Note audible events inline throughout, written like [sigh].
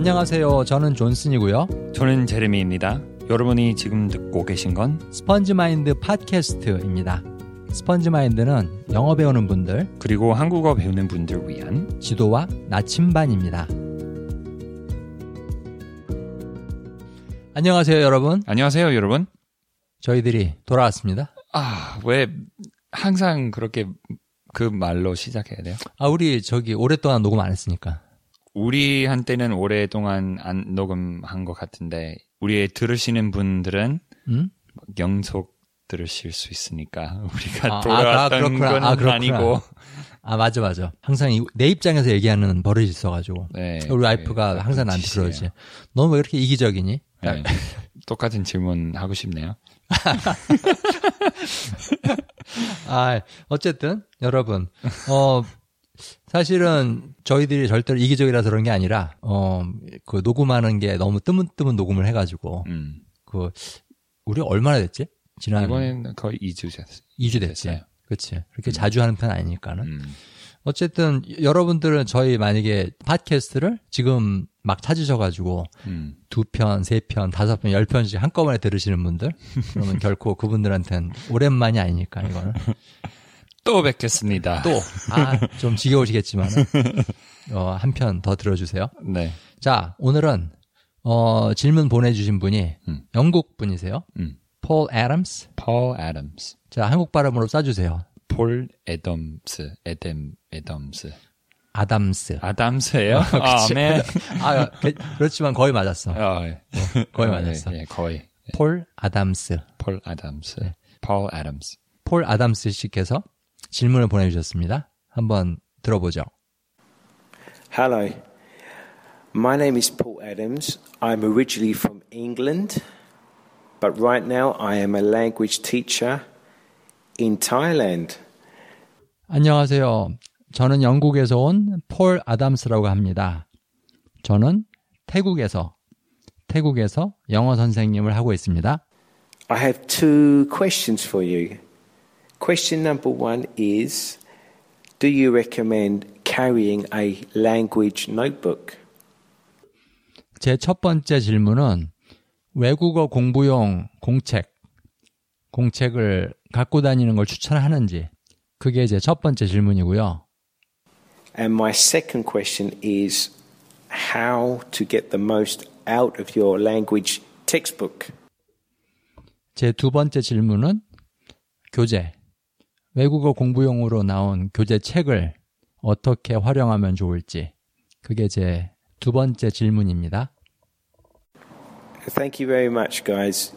안녕하세요. 저는 존슨이고요. 저는 제레미입니다. 여러분이 지금 듣고 계신 건 스펀지 마인드 팟캐스트입니다. 스펀지 마인드는 영어 배우는 분들 그리고 한국어 배우는 분들 위한 지도와 나침반입니다. 안녕하세요, 여러분. 안녕하세요, 여러분. 저희들이 돌아왔습니다. 아, 왜 항상 그렇게 그 말로 시작해야 돼요? 아, 우리 저기 오랫동안 녹음 안 했으니까. 우리한테는 오랫동안 안 녹음한 것 같은데 우리 들으시는 분들은 음? 영속 들으실 수 있으니까 [laughs] 우리가 아, 아, 돌아왔던. 건 아, 그렇구나. 아니고 아, 맞아, 맞아. 항상 이- 내 입장에서 얘기하는 버릇이 있어가지고. 네, 우리 와이프가 그 항상 나한테. 그러지. 너왜 이렇게 이기적이니? 네. [laughs] 똑같은 질문 하고 싶네요. [laughs] 아, 어쨌든, 여러분, 어, 사실은 저희들이 절대로 이기적이라서 그런 게 아니라, 어, 그 녹음하는 게 너무 뜨문뜨문 녹음을 해가지고, 음. 그, 우리 얼마나 됐지? 지난 이번엔 거의 2주 됐어요. 2주 됐지. 그치. 그렇게 자주 하는 편 아니니까는. 음. 어쨌든, 여러분들은 저희 만약에 팟캐스트를 지금 막 찾으셔가지고, 음. 두 편, 세 편, 다섯 편, 열 편씩 한꺼번에 들으시는 분들, 그러면 [laughs] 결코 그분들한테는 오랜만이 아니니까, 이거는. 또 뵙겠습니다. 또, 아, [laughs] 좀 지겨우시겠지만, 어, 한 편 더 들어주세요. 네. 자, 오늘은, 어, 질문 보내주신 분이 음. 영국 분이세요. 음. 폴 애덤스. 폴 애덤스. 자, 한국 발음으로 써주세요. 폴 애덤스. 애덤 애덤스. 아담스. 아담스예요? 아, 네. [laughs] 아, 그- 그렇지만 거의 맞았어. 아, 예. 거의 아, 맞았어. 예, 예, 거의. 폴 아담스. 폴. 네. 폴 애덤스. 폴 아담스 씨께서 질문을 보내주셨습니다. 한번 들어보죠. Hello. My name is Paul Adams. I'm originally from England, but right now I am a language teacher in Thailand. 안녕하세요. 저는 영국에서 온 폴 아담스라고 합니다. 저는 태국에서, 태국에서 영어 선생님을 하고 있습니다. I have two questions for you. Question number one is Do you recommend carrying a language notebook? 제 첫 번째 질문은 외국어 공부용 공책, 공책을 갖고 다니는 걸 추천하는지, 그게 제 첫 번째 질문이고요. And my second question is how to get the most out of your language textbook. 제 두 번째 질문은 교재, 외국어 공부용으로 나온 교재 책을 어떻게 활용하면 좋을지, 그게 제 두 번째 질문입니다. Thank you very much, guys.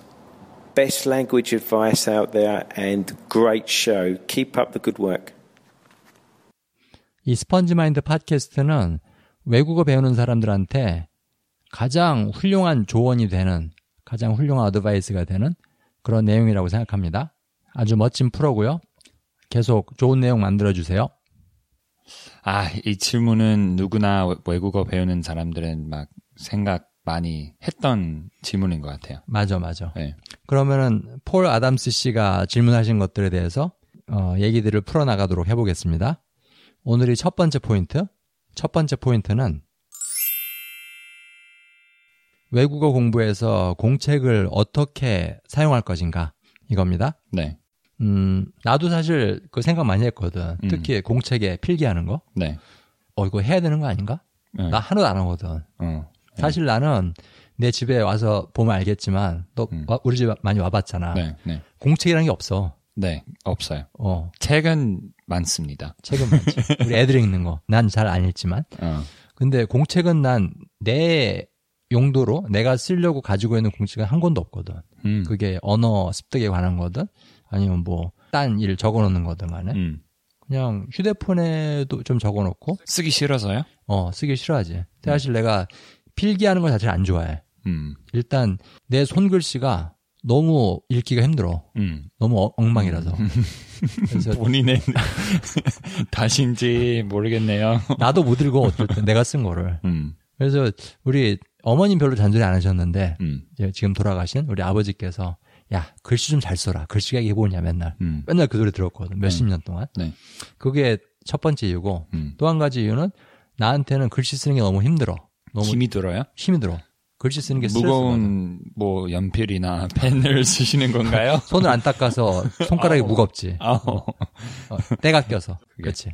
Best language advice out there and great show. Keep up the good work. 이 Sponge Mind 팟캐스트는 외국어 배우는 사람들한테 가장 훌륭한 조언이 되는, 가장 훌륭한 advice가 되는 그런 내용이라고 생각합니다. 아주 멋진 프로고요. 계속 좋은 내용 만들어주세요. 아, 이 질문은 누구나 외국어 배우는 사람들은 막 생각 많이 했던 질문인 것 같아요. 맞아, 맞아. 네. 그러면은 폴 아담스 씨가 질문하신 것들에 대해서 어, 얘기들을 풀어나가도록 해보겠습니다. 오늘이 첫 번째 포인트. 첫 번째 포인트는 외국어 공부에서 공책을 어떻게 사용할 것인가 이겁니다. 네. 음, 나도 사실 그 생각 많이 했거든. 음. 특히 공책에 필기하는 거. 네. 어, 이거 해야 되는 거 아닌가? 네. 나 하나도 안 하거든. 어. 사실 나는 내 집에 와서 보면 알겠지만, 너 음. 와- 우리 집 많이 와봤잖아. 네. 네. 공책이라는 게 없어. 네. 없어요. 어, 책은 많습니다. 책은 많지. [laughs] 우리 애들이 읽는 거. 난 잘 안 읽지만. 어. 근데 공책은 난 내 용도로 내가 쓰려고 가지고 있는 공책은 한 권도 없거든. 음. 그게 언어 습득에 관한 거든, 아니면 뭐, 딴 일 적어 놓는 거든 간에. 음. 그냥 휴대폰에도 좀 적어 놓고, 쓰기 싫어서요? 어, 쓰기 싫어하지. 사실 내가 필기하는 걸 자체를 안 좋아해. 음. 일단 내 손글씨가 너무 읽기가 힘들어. 음. 너무 어- 엉망이라서. [laughs] 그래서 [laughs] 본인의 [laughs] 다신지 모르겠네요. 나도 못 읽어 어쩔 때 내가 쓴 거를. 음. 그래서 우리 어머님 별로 잔소리 안 하셨는데 음. 지금 돌아가신 우리 아버지께서 야 글씨 좀 잘 써라. 글씨가 이게 뭐냐 맨날. 음. 맨날 그 소리 들었거든. 몇십 년 동안. 네. 그게 첫 번째 이유고 음. 또한 가지 이유는 나한테는 글씨 쓰는 게 너무 힘들어. 너무 힘이 들어요? 힘이 들어. 글씨 쓰는 게. 무거운 뭐 연필이나 [laughs] 펜을 쓰시는 건가요? [laughs] 손을 안 닦아서 손가락이 아우. 무겁지. 아우. 어, 때가 껴서. 그게. 그렇지.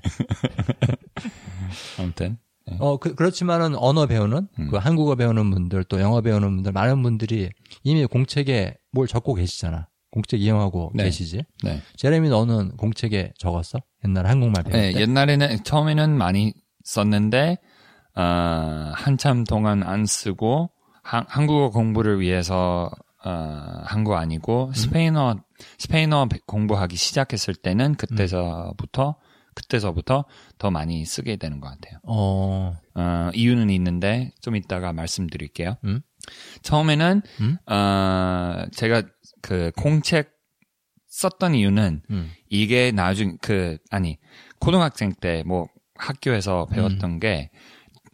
[laughs] 아무튼 어, 그, 그렇지만은 언어 배우는, 음. 그 한국어 배우는 분들, 또 영어 배우는 분들, 많은 분들이 이미 공책에 뭘 적고 계시잖아. 공책 이용하고 네. 계시지. 네. 제레미 너는 공책에 적었어? 옛날 한국말 배울 네, 때? 옛날에는 처음에는 많이 썼는데 어, 한참 동안 안 쓰고 한, 한국어 공부를 위해서 어, 한 거 아니고 스페인어 스페인어 배- 공부하기 시작했을 때는 그때서부터 그때서부터 더 많이 쓰게 되는 것 같아요. 어, 어, 이유는 있는데 좀 이따가 말씀드릴게요. 음? 처음에는 음? 어, 제가 그 공책 썼던 이유는 음, 이게 나중 그 아니 고등학생 때 뭐 학교에서 배웠던 게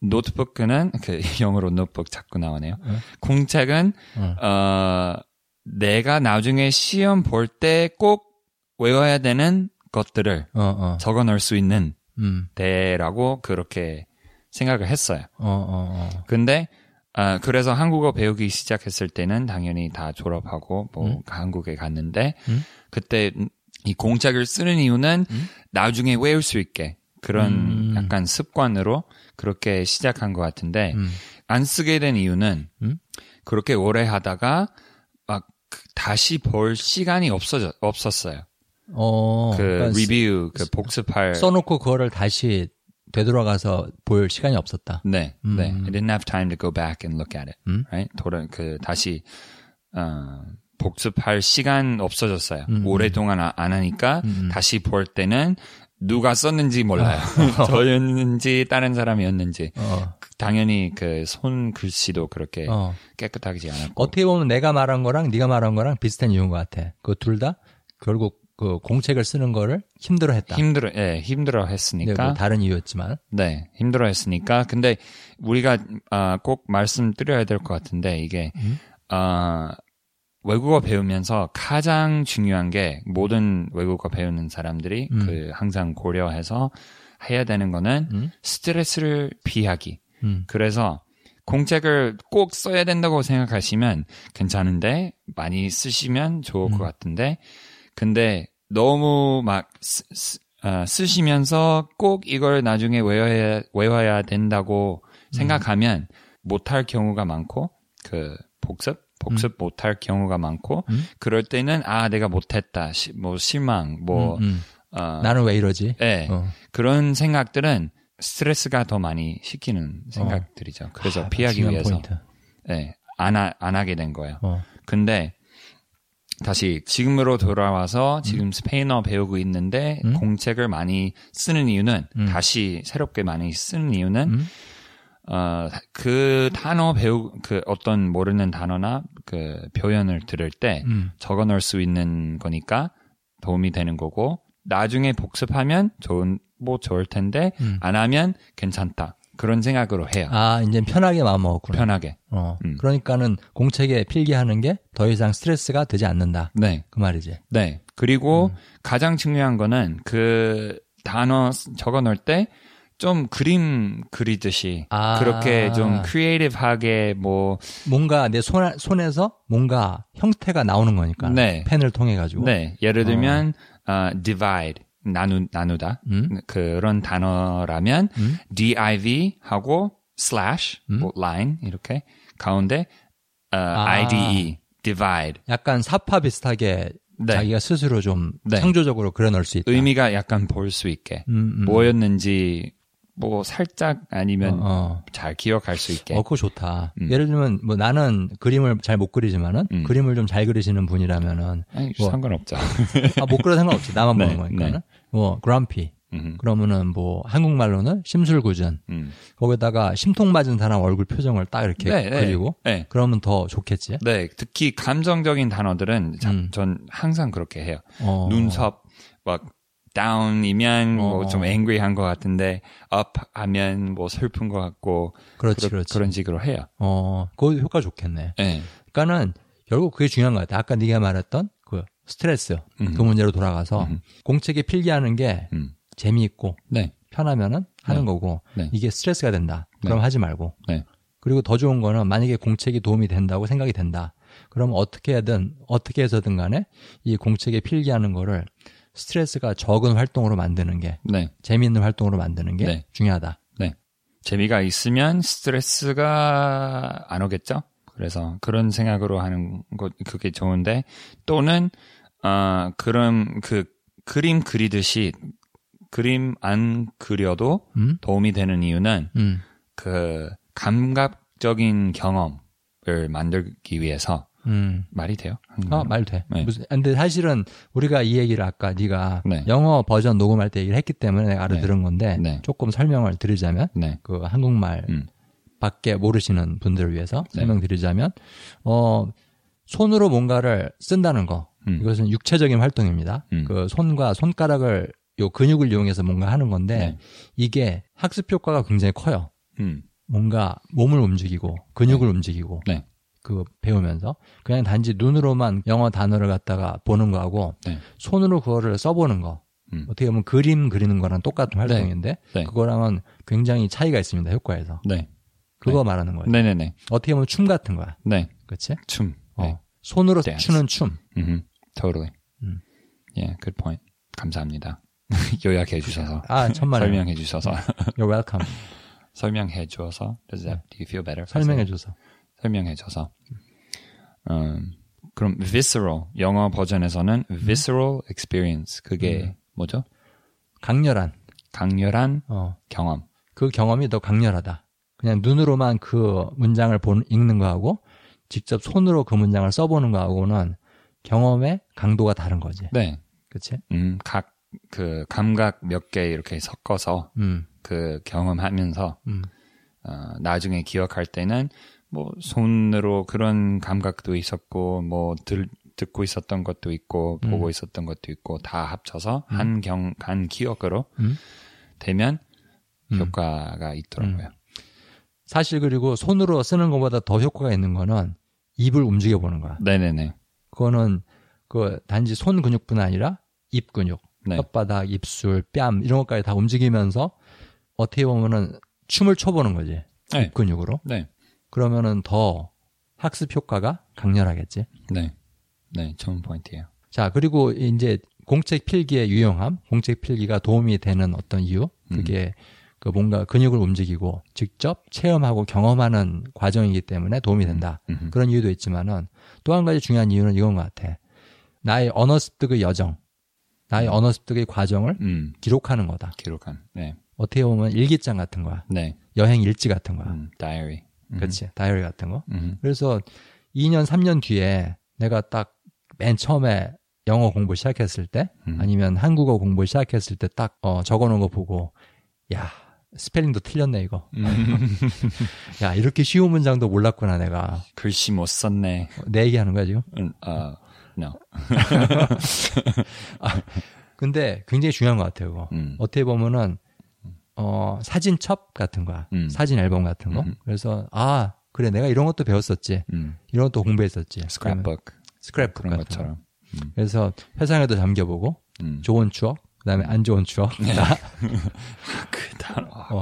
노트북은 그 [laughs] 영어로 노트북 자꾸 나오네요. 응. 공책은 어. 어 내가 나중에 시험 볼 때 꼭 외워야 되는 것들을 어, 어, 적어 넣을 수 있는 음, 데라고 그렇게 생각을 했어요. 어, 어, 어. 근데 아 그래서 한국어 배우기 시작했을 때는 당연히 다 졸업하고 뭐 음. 한국에 갔는데 음. 그때 이 공책을 쓰는 이유는 음. 나중에 외울 수 있게 그런 음. 약간 습관으로 그렇게 시작한 것 같은데 음, 안 쓰게 된 이유는 음? 그렇게 오래 하다가 막그 다시 볼 시간이 없어져 없었어요. 어, 그 그러니까 리뷰 그 복습할 써놓고 그거를 다시 되돌아가서 볼 시간이 없었다. 네, 음. 네. I didn't have time to go back and look at it. 음? Right? 돌아 그 다시 어 복습할 시간 없어졌어요. 음, 오랫동안 아- 안 하니까 음. 다시 볼 때는 누가 썼는지 몰라요. [laughs] 저였는지 다른 사람이었는지. 어, 당연히 그 손 글씨도 그렇게 어. 깨끗하지 않았고. 어떻게 보면 내가 말한 거랑 네가 말한 거랑 비슷한 이유인 것 같아. 그 둘 다 결국 그 공책을 쓰는 거를 힘들어했다. 힘들어, 예, 힘들어 네, 했으니까. 뭐 다른 이유였지만. 네, 힘들어 했으니까. 근데 우리가 아, 꼭 말씀드려야 될 것 같은데 이게 음? 아, 외국어 배우면서 가장 중요한 게 모든 외국어 배우는 사람들이 음. 그 항상 고려해서 해야 되는 거는 음? 스트레스를 피하기. 음. 그래서 공책을 꼭 써야 된다고 생각하시면 괜찮은데 많이 쓰시면 좋을 것 음. 같은데 근데 너무 막 쓰, 쓰, 어, 쓰시면서 꼭 이걸 나중에 외워야 외워야 된다고 생각하면 못할 경우가 많고 그 복습 복습 못할 경우가 많고 음? 그럴 때는 아 내가 못했다 시, 뭐 실망 뭐 음, 음. 어, 나는 왜 이러지? 예. 어. 그런 생각들은 스트레스가 더 많이 시키는 생각들이죠. 그래서 아, 피하기 위해서 포인트. 예, 안, 하, 안 하게 된 거예요. 어. 근데 다시 지금으로 돌아와서 지금 스페인어 배우고 있는데 음? 공책을 많이 쓰는 이유는 음. 다시 새롭게 많이 쓰는 이유는 음? 어, 그 단어 배우 그 어떤 모르는 단어나 그 표현을 들을 때 음. 적어 넣을 수 있는 거니까 도움이 되는 거고 나중에 복습하면 좋은 뭐 좋을 텐데 음. 안 하면 괜찮다 그런 생각으로 해요 아, 이제 편하게 마음 먹었구나. 편하게 어. 음. 그러니까는 공책에 필기하는 게 더 이상 스트레스가 되지 않는다. 네 그 말이지. 네. 그리고 음. 가장 중요한 거는 그 단어 적어 넣을 때 좀 그림 그리듯이 아. 그렇게 좀 크리에이티브하게 뭐 뭔가 내 손, 손에서 뭔가 형태가 나오는 거니까. 네. 펜을 통해 가지고. 네. 예를 들면 어, divide 나누 나누다 음? 그런 단어라면 음? div 하고 slash 음? 뭐 line 이렇게 가운데 어, 아. ide divide 약간 사파 비슷하게 네. 자기가 스스로 좀 네. 창조적으로 그려 넣을 수 있다. 의미가 약간 볼 수 있게 음, 음. 뭐였는지 뭐 살짝 아니면 어, 어. 잘 기억할 수 있게 어, 그거 좋다. 음. 예를 들면, 뭐 나는 그림을 잘 못 그리지만은, 음. 그림을 좀 잘 그리시는 분이라면은, 아니, 뭐. 상관없죠. 아, 못 그려도 상관없지. 나만 [laughs] 네, 보는 거니까는. 뭐, 그람피. 음, 그러면은 뭐, 한국말로는 심술구전. 음. 거기다가 심통 맞은 사람 얼굴 표정을 딱 이렇게 네, 네. 그리고, 네. 그러면 더 좋겠지. 네, 특히 감정적인 단어들은 자- 음. 전 항상 그렇게 해요. 어. 눈썹 막 down이면 어. 뭐좀 angry한 것 같은데 up 하면 뭐 슬픈 것 같고 그렇지, 그런- 그렇지. 그런 식으로 해요. 어, 그거 효과 좋겠네. 네. 그러니까는 결국 그게 중요한 것 같아. 아까 네가 말했던 그 스트레스 음. 그 문제로 돌아가서 음. 공책에 필기하는 게 음. 재미있고 네. 편하면은 하는 네. 거고 네. 이게 스트레스가 된다. 그럼 네. 하지 말고 네. 그리고 더 좋은 거는 만약에 공책이 도움이 된다고 생각이 된다. 그럼 어떻게 하든 어떻게 해서든 간에 이 공책에 필기하는 거를 스트레스가 적은 활동으로 만드는 게 네. 재미있는 활동으로 만드는 게 네. 중요하다. 네. 재미가 있으면 스트레스가 안 오겠죠? 그래서 그런 생각으로 하는 것 그게 좋은데 또는 어 그런 그 그림 그리듯이 그림 안 그려도 음? 도움이 되는 이유는 음. 그 감각적인 경험을 만들기 위해서 음. 말이 돼요? 아, 말 돼. 네. 무슨 근데 사실은 우리가 이 얘기를 아까 네가 네. 영어 버전 녹음할 때 얘기를 했기 때문에 내가 알아들은 건데 네. 조금 설명을 드리자면 네. 그 한국말 음. 밖에 모르시는 분들을 위해서 네. 설명드리자면 어 손으로 뭔가를 쓴다는 거 음. 이것은 육체적인 활동입니다. 음. 그 손과 손가락을 요 근육을 이용해서 뭔가 하는 건데 네. 이게 학습 효과가 굉장히 커요. 음. 뭔가 몸을 움직이고 근육을 움직이고 네. 그 배우면서 그냥 단지 눈으로만 영어 단어를 갖다가 보는 거하고 네. 손으로 그거를 써보는 거 음. 어떻게 보면 그림 그리는 거랑 똑같은 활동인데 네. 그거랑은 굉장히 차이가 있습니다 효과에서 네. 그거 말하는 거예요. 네, 네, 네. 어떻게 보면 춤 같은 거야, 네. 그렇지? 춤. 어, 네. 손으로 Dance. 추는 춤. 음. Totally. 음. Yeah, good point. 감사합니다. [laughs] 요약해 주셔서 아 천만에 설명해 주셔서 [laughs] You're welcome. 설명해 주어서 does that do you feel better? 설명해줘서. 설명해 줘서 음, 그럼 visceral 영어 버전에서는 visceral experience 그게 뭐죠? 강렬한. 강렬한 어, 경험. 그 경험이 더 강렬하다. 그냥 눈으로만 그 문장을 본, 읽는 거하고 직접 손으로 그 문장을 써보는 거하고는 경험의 강도가 다른 거지. 네. 그치? 음, 각 그 감각 몇 개 이렇게 섞어서 음, 그 경험하면서 음, 어, 나중에 기억할 때는 뭐 손으로 그런 감각도 있었고 뭐 들, 듣고 있었던 것도 있고 음. 보고 있었던 것도 있고 다 합쳐서 한 경 한 기억으로 음. 되면 음. 효과가 있더라고요. 사실 그리고 손으로 쓰는 것보다 더 효과가 있는 거는 입을 움직여 보는 거야. 네네네. 그거는 그 단지 손 근육뿐 아니라 입 근육, 네. 혓바닥, 입술, 뺨 이런 것까지 다 움직이면서 어떻게 보면은 춤을 춰보는 거지. 네. 입 근육으로. 네. 그러면은 더 학습 효과가 강렬하겠지. 네. 네. 좋은 포인트예요. 자, 그리고 이제 공책 필기의 유용함, 공책 필기가 도움이 되는 어떤 이유, 그게 그 뭔가 근육을 움직이고 직접 체험하고 경험하는 과정이기 때문에 도움이 된다. 음흠. 그런 이유도 있지만은 또 한 가지 중요한 이유는 이건 것 같아. 나의 언어 습득의 여정, 나의 언어 습득의 과정을 음. 기록하는 거다. 기록한. 네. 어떻게 보면 일기장 같은 거야. 네. 여행 일지 같은 거야. 음, 다이어리. 음. 그렇지. 다이어리 같은 거. 음. 그래서 2년, 3년 뒤에 내가 딱 맨 처음에 영어 공부 시작했을 때 음. 아니면 한국어 공부 시작했을 때 딱 어, 적어놓은 거 보고 야 스펠링도 틀렸네 이거. 음. [laughs] 야 이렇게 쉬운 문장도 몰랐구나 내가. 글씨 못 썼네. 내 얘기하는 거야 지금. 음, 어, no. [laughs] 근데 굉장히 중요한 것 같아요. 그거. 음. 어떻게 보면은 어, 사진첩 같은 거야. 음. 사진 앨범 같은 거. 음. 그래서 아 그래 내가 이런 것도 배웠었지. 음. 이런 것도 공부했었지. 스크랩북 스크랩북 그런 같은 거. 것처럼. 음. 그래서 회상에도 잠겨보고 음. 좋은 추억, 그다음에 안 좋은 추억. 나- [laughs] 그 단어. 어,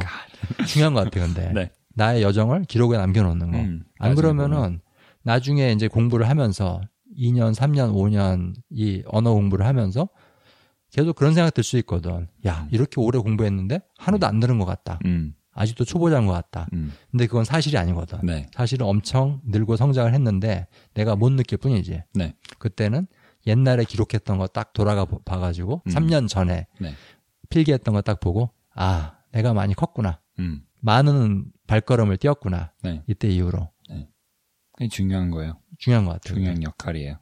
중요한 것 같아요. 근데 네. 나의 여정을 기록에 남겨놓는 거. 음, 안 그러면은 나중에 이제 공부를 하면서 2년, 3년, 5년 이 언어 공부를 하면서 계속 그런 생각 들 수 있거든. 야 이렇게 오래 공부했는데 하나도 안 늘은 것 같다. 음. 아직도 초보자인 것 같다. 음. 근데 그건 사실이 아니거든. 네. 사실은 엄청 늘고 성장을 했는데 내가 못 느낄 뿐이지. 네. 그때는 옛날에 기록했던 거 딱 돌아가 보- 봐가지고 음. 3년 전에 네. 필기했던 거 딱 보고 아 내가 많이 컸구나. 음. 많은 발걸음을 뛰었구나. 네. 이때 이후로 그게 중요한 거예요. 중요한 것 같아요. 중요한 역할이에요.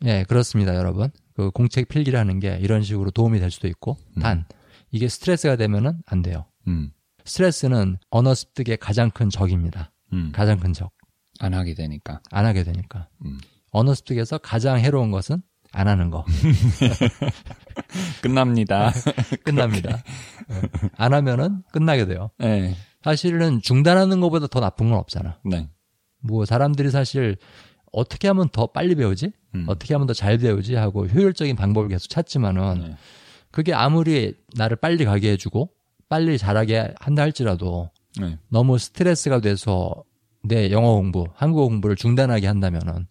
네 그렇습니다, 여러분. 그 공책 필기라는 게 이런 식으로 도움이 될 수도 있고 음. 단 이게 스트레스가 되면은 안 돼요. 음. 스트레스는 언어 습득의 가장 큰 적입니다. 음. 가장 큰 적. 안 하게 되니까. 안 하게 되니까. 음. 언어 습득에서 가장 해로운 것은 안 하는 거. [laughs] 끝납니다. 끝납니다. 어. 안 하면은 끝나게 돼요. 네. 사실은 중단하는 것보다 더 나쁜 건 없잖아. 네. 뭐 사람들이 사실 어떻게 하면 더 빨리 배우지? 음. 어떻게 하면 더 잘 배우지? 하고 효율적인 방법을 계속 찾지만은 네. 그게 아무리 나를 빨리 가게 해주고 빨리 잘하게 한다 할지라도 네. 너무 스트레스가 돼서 내 영어 공부, 한국어 공부를 중단하게 한다면은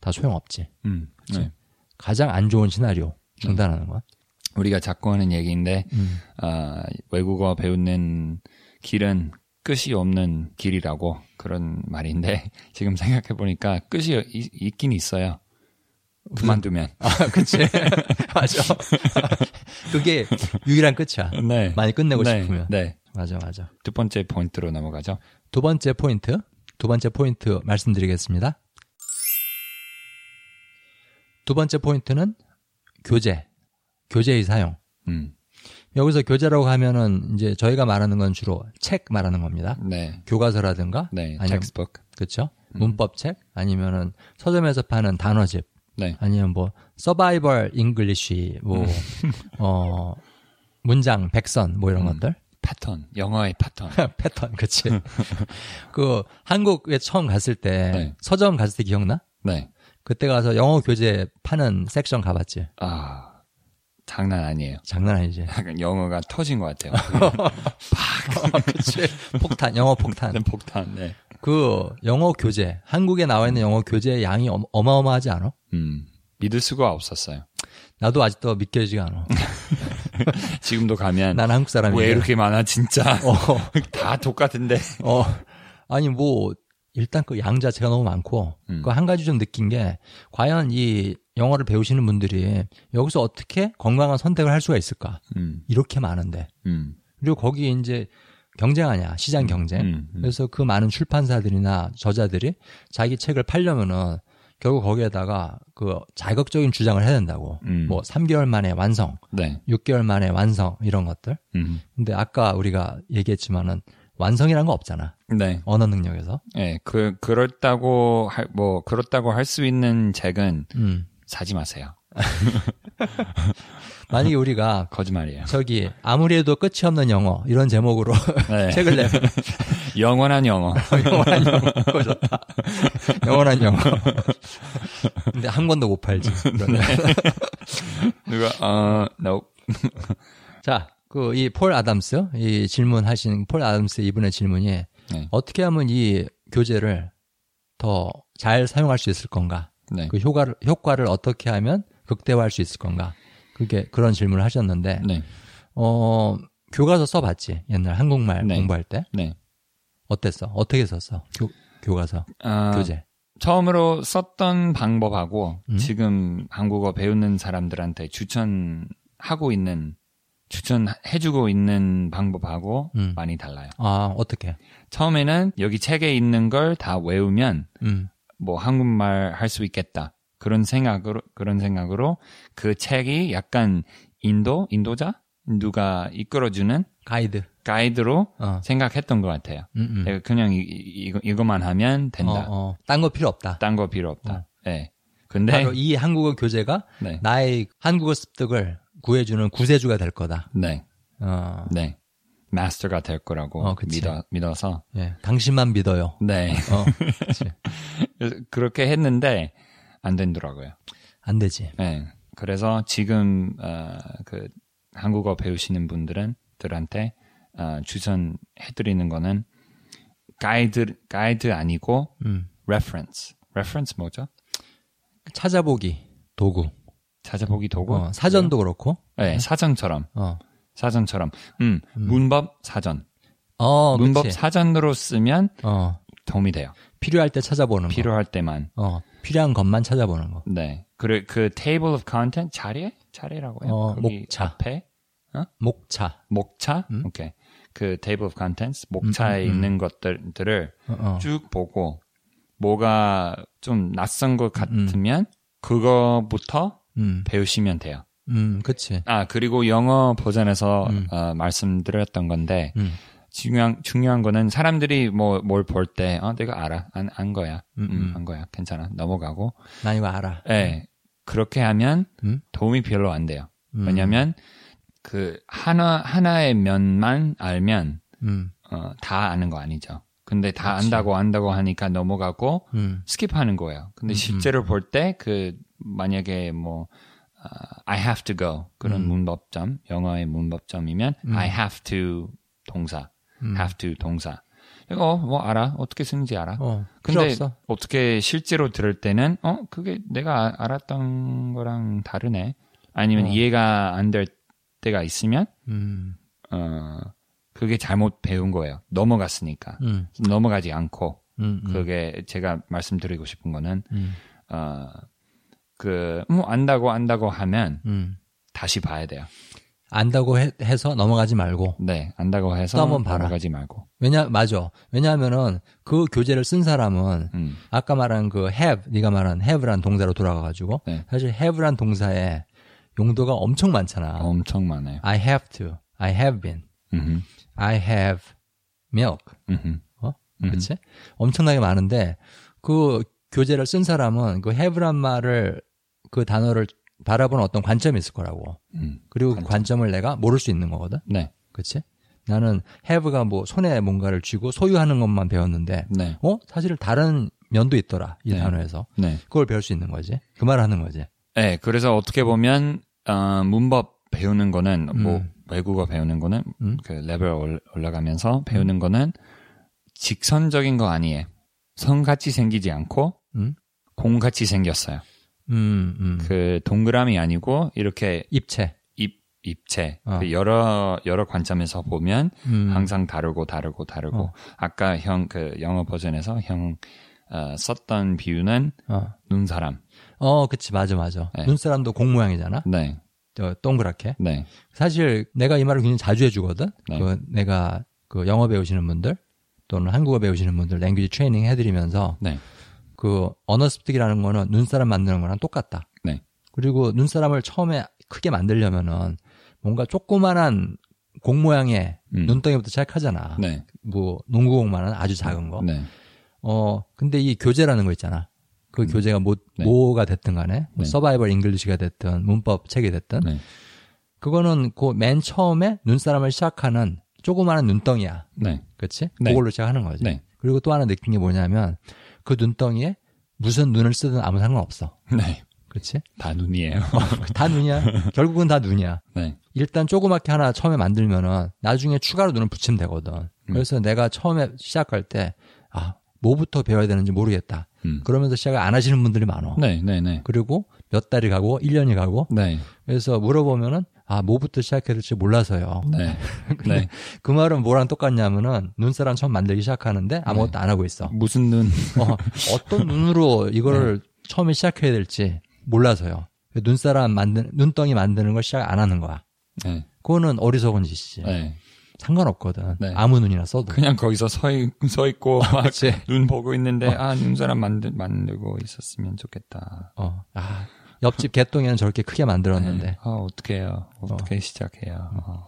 다 소용없지. 음, 네. 가장 안 좋은 시나리오 중단하는 건. 우리가 자꾸 하는 얘기인데 음. 어, 외국어 배우는 길은 끝이 없는 길이라고 그런 말인데 [laughs] 지금 생각해 보니까 끝이 이- 있긴 있어요. 그만두면. 아, 그치. [laughs] 맞아. [laughs] 그게 유일한 끝이야. 네. 많이 끝내고 네, 싶으면. 네. 맞아, 맞아. 두 번째 포인트로 넘어가죠. 두 번째 포인트. 두 번째 포인트 말씀드리겠습니다. 두 번째 포인트는 교재. 교재의 사용. 음. 여기서 교재라고 하면은 이제 저희가 말하는 건 주로 책 말하는 겁니다. 네. 교과서라든가 네. 아니면 텍스북. 그렇죠? 문법책 아니면은 서점에서 파는 단어집 네. 아니면 뭐 survival English 뭐 [laughs] 어, 문장 백선 뭐 이런 것들 패턴. 영어의 패턴. [laughs] 패턴 그치 [laughs] 그 한국에 처음 갔을 때 네. 서점 갔을 때 기억나? 네. 그때 가서 영어 교재 파는 섹션 가봤지 아. 장난 아니에요. 장난 아니지 [laughs] 약간 영어가 터진 것 같아요. [laughs] 그치 폭탄 영어 폭탄 네, 폭탄. 네. 그 영어 교재 한국에 나와 있는 영어 교재의 양이 어마- 어마어마하지 않아? 음. 믿을 수가 없었어요. 나도 아직도 믿겨지가 않아 [laughs] 지금도 가면 난 한국 사람인데 왜 이렇게 많아 진짜 어, 다 똑같은데. 어, 아니 뭐 일단 그 양 자체가 너무 많고 음. 그한 가지 좀 느낀 게 과연 이 영어를 배우시는 분들이 여기서 어떻게 건강한 선택을 할 수가 있을까? 음. 이렇게 많은데 음. 그리고 거기 이제 경쟁하냐 시장 경쟁. 음, 음. 그래서 그 많은 출판사들이나 저자들이 자기 책을 팔려면은 결국 거기에다가 그 자극적인 주장을 해야 된다고. 음. 뭐 3개월 만에 완성, 네. 6개월 만에 완성 이런 것들. 음. 근데 아까 우리가 얘기했지만은 완성이란 거 없잖아. 네. 언어 능력에서. 네. 그 그렇다고 할 뭐 그렇다고 할 수 있는 책은 음. 사지 마세요. [laughs] 만약에 우리가 [laughs] 거짓말이에요. 저기 아무리 해도 끝이 없는 영어 이런 제목으로 네. [laughs] 책을 내면 영원한 영어. 영원한 영어 좋다. 영원한 영어. 근데 한 권도 못 팔지. 그러면. 누가 어, no. 자, 그 이 폴 아담스 이 질문하신 폴 아담스 이분의 질문이 네. 어떻게 하면 이 교재를 더 잘 사용할 수 있을 건가? 네. 그 효과를 효과를 어떻게 하면 극대화할 수 있을 건가? 그게 그런 질문을 하셨는데 네. 어 교과서 써봤지 옛날 한국말 네. 공부할 때 네. 어땠어? 어떻게 썼어? 교, 교과서 아, 교재. 처음으로 썼던 방법하고 음? 지금 한국어 배우는 사람들한테 추천하고 있는 추천해주고 있는 방법하고 음. 많이 달라요. 아 어떻게? 처음에는 여기 책에 있는 걸 다 외우면 음. 뭐 한국말 할 수 있겠다 그런 생각으로 그런 생각으로 그 책이 약간 인도 인도자 누가 이끌어주는 가이드. 가이드로 어. 생각했던 것 같아요. 음, 음. 내가 그냥 이, 이, 이것만 하면 된다. 어, 어. 딴거 필요 없다. 딴 거 필요 없다. 네. 근데 바로 이 한국어 교재가 네. 나의 한국어 습득을 구해주는 구세주가 될 거다. 네. 어, 네. 마스터가 될 거라고 어. 믿어, 믿어서 예, 당신만 믿어요. 네. 어, [laughs] 그렇게 했는데 안 되더라고요. 안 되지. 네. 그래서 지금 어, 그 한국어 배우시는 분들은 들한테 어, 추천해 드리는 거는 가이드 가이드 아니고 음. reference. reference 뭐죠? 찾아보기 도구. 찾아보기 도구. 어, 사전도 그렇고. 네, 사전처럼. 어, 사전처럼. 음, 문법 사전. 어, 문법 그치. 사전으로 쓰면 어, 도움이 돼요. 필요할 때 찾아보는 필요할 때만. 거. 어, 필요한 것만 찾아보는 거. 네. 그, 그 table of content 자리에? 자리라고 해요. 어, 목차. 앞에 목차. 목차? 음. 오케이. 그 table of contents 목차에 음, 음, 음. 있는 것들을 어, 어. 쭉 보고 뭐가 좀 낯선 것 같으면 그거부터 음, 배우시면 돼요. 음, 그치. 아 그리고 영어 버전에서 음. 어, 말씀드렸던 건데 음, 중요한 중요한 거는 사람들이 뭐 뭘 볼 때 어, 내가 알아. 안, 안 거야. 음, 음, 음. 안 거야. 괜찮아. 넘어가고. 난 이거 알아. 예. 그렇게 하면 음? 도움이 별로 안 돼요. 음, 왜냐면 그 하나 하나의 면만 알면 음, 어, 다 아는 거 아니죠. 근데 다 그치. 안다고 안다고 하니까 넘어가고 음, skip하는 거예요. 근데 음, 실제로 볼 때 그 만약에 뭐 어, I have to go 그런 음. 문법점 영어의 문법점이면 음. I have to 동사 음. have to 동사 이거 뭐 알아 어떻게 쓰는지 알아. 어, 근데. 어떻게 실제로 들을 때는 어 그게 내가 아- 알았던 거랑 다르네. 아니면 어. 이해가 안 될 때가 있으면 음, 어 그게 잘못 배운 거예요. 넘어갔으니까 음, 넘어가지 않고 음, 음, 그게 제가 말씀드리고 싶은 거는 음, 어 그 뭐 안다고 안다고 하면 음. 다시 봐야 돼요. 안다고 해, 서 넘어가지 말고. 네 안다고 해서 또 한번 봐라. 넘어가지 말고. 왜냐, 맞아. 왜냐하면은 그 교재를 쓴 사람은 음 아까 말한 그 have, 네가 말한 have란 동사로 돌아가가지고 네. 사실 have란 동사에 용도가 엄청 많잖아. 엄청 많아요. I have to, I have been, 음 I have milk. 음 어? 음. 그렇지? 엄청나게 많은데 그 교재를 쓴 사람은 그 have란 말을 그 단어를 바라보는 어떤 관점이 있을 거라고. 음. 그리고 그 관점을 내가 모를 수 있는 거거든. 네 그렇지? 나는 have가 뭐 손에 뭔가를 쥐고 소유하는 것만 배웠는데 네. 어? 사실 다른 면도 있더라. 이 네. 단어에서. 네. 그걸 배울 수 있는 거지. 그 말을 하는 거지. 네, 그래서 어떻게 보면 어, 문법 배우는 거는 뭐 음. 외국어 배우는 거는 음. 그 레벨 올- 올라가면서 배우는 거는 직선적인 거 아니에요. 선같이 생기지 않고 음? 공같이 생겼어요. 음, 음. 그 동그라미 아니고 이렇게 입체. 입 입체 어. 그 여러 여러 관점에서 보면 음. 항상 다르고 다르고 다르고 어. 아까 형 그 영어 버전에서 형 어, 썼던 비유는 어. 눈사람. 어, 그치. 맞아, 맞아. 네. 눈사람도 공 모양이잖아. 네, 저 동그랗게. 네, 사실 내가 이 말을 굉장히 자주 해주거든. 네. 그 내가 그 영어 배우시는 분들 또는 한국어 배우시는 분들 language training 해드리면서 네, 그 언어 습득이라는 거는 눈사람 만드는 거랑 똑같다. 네, 그리고 눈사람을 처음에 크게 만들려면은 뭔가 조그만한 공 모양의 음. 눈덩이부터 시작하잖아. 네, 뭐 농구공만한 아주 작은 거. 네, 어 근데 이 교재라는 거 있잖아. 그 교재가 뭐 네. 뭐가 됐든 간에 뭐 네. survival English가 됐든 문법 책이 됐든 네, 그거는 그 맨 처음에 눈사람을 시작하는 조그마한 눈덩이야. 네, 그렇지? 네. 그걸로 시작하는 거지. 네. 그리고 또 하나 느낀 게 뭐냐면 그 눈덩이에 무슨 눈을 쓰든 아무 상관없어. 네. 그렇지? 다 눈이에요. [laughs] 다 눈이야. 결국은 다 눈이야. 네, 일단 조그맣게 하나 처음에 만들면은 나중에 추가로 눈을 붙이면 되거든. 음. 그래서 내가 처음에 시작할 때 아, 뭐부터 배워야 되는지 모르겠다. 음. 그러면서 시작을 안 하시는 분들이 많어. 네, 네, 네, 그리고 몇 달이 가고 1년이 가고 네, 그래서 물어보면은 아, 뭐부터 시작해야 될지 몰라서요. 네, [laughs] 네. 그 말은 뭐랑 똑같냐면은 눈사람 처음 만들기 시작하는데 아무것도 안 하고 있어. 무슨 눈? 어, 어떤 눈으로 이거를 처음에 시작해야 될지 몰라서요. 눈사람 만드 눈덩이 만드는 걸 시작 안 하는 거야. 네, 그거는 어리석은 짓이지. 네. 상관없거든. 네. 아무 눈이나 써도. 그냥 거기서 서, 있, 서 있고 [laughs] 막 그치. 눈 보고 있는데 아 눈사람 만들 만들고 있었으면 좋겠다. 어, 아, 옆집 개똥이는 저렇게 크게 만들었는데 네. 아 어떻게 해요? 어떻게 시작해요? 어.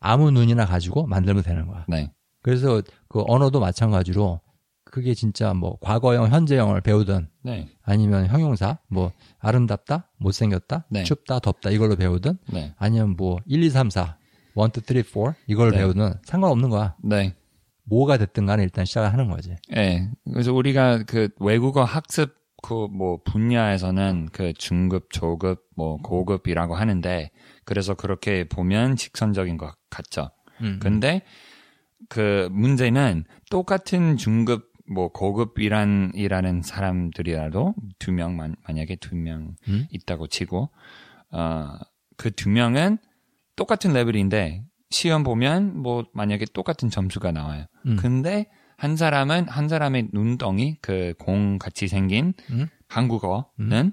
아무 눈이나 가지고 만들면 되는 거야. 네, 그래서 그 언어도 마찬가지로 그게 진짜 뭐 과거형, 현재형을 배우든 네, 아니면 형용사 뭐 아름답다, 못생겼다, 네. 춥다, 덥다 이걸로 배우든 네, 아니면 뭐 1, 2, 3, 4, 1, 2, 3, 4 이걸 네. 배우든 상관없는 거야. 네. 뭐가 됐든 간에 일단 시작을 하는 거지. 네. 그래서 우리가 그 외국어 학습 그뭐 분야에서는 그 중급, 조급, 뭐 고급이라고 하는데 그래서 그렇게 보면 직선적인 것 같죠. 음. 근데 그 문제는 똑같은 중급 뭐 고급이란 이라는 사람들이라도 두 명 만약에 두명 음? 있다고 치고 어그 두 명은 똑같은 레벨인데 시험 보면 뭐 만약에 똑같은 점수가 나와요. 음. 근데 한 사람은 한 사람의 눈덩이 그 공 같이 생긴 음? 한국어는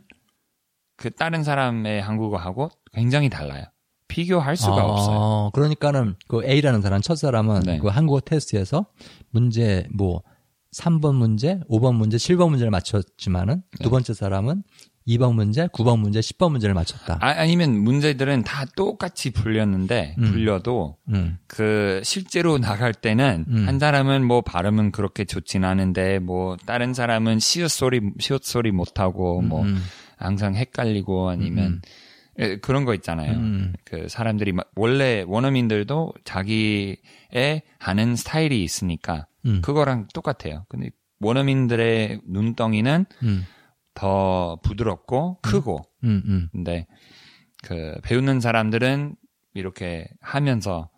그 다른 사람의 한국어하고 굉장히 달라요. 비교할 수가 아, 없어요. 그러니까는 그 A라는 사람 첫 사람은 네. 그 한국어 테스트에서 문제 뭐 3번 문제, 5번 문제, 7번 문제를 맞췄지만은 네. 두 번째 사람은 2번 문제, 9번 문제, 10번 문제를 맞췄다. 아, 아니면 문제들은 다 똑같이 풀렸는데 음. 풀려도 음. 그 실제로 나갈 때는 음. 한 사람은 뭐 발음은 그렇게 좋진 않은데 뭐 다른 사람은 시옷 소리 시옷 소리 못 하고 뭐 음. 항상 헷갈리고 아니면 예, 그런 거 있잖아요. 음. 그 사람들이 막- 원래 원어민들도 자기의 하는 스타일이 있으니까 음. 그거랑 똑같아요. 근데 원어민들의 눈덩이는 음. 더 부드럽고 크고 음. 음. 근데 그 배우는 사람들은 이렇게 하면서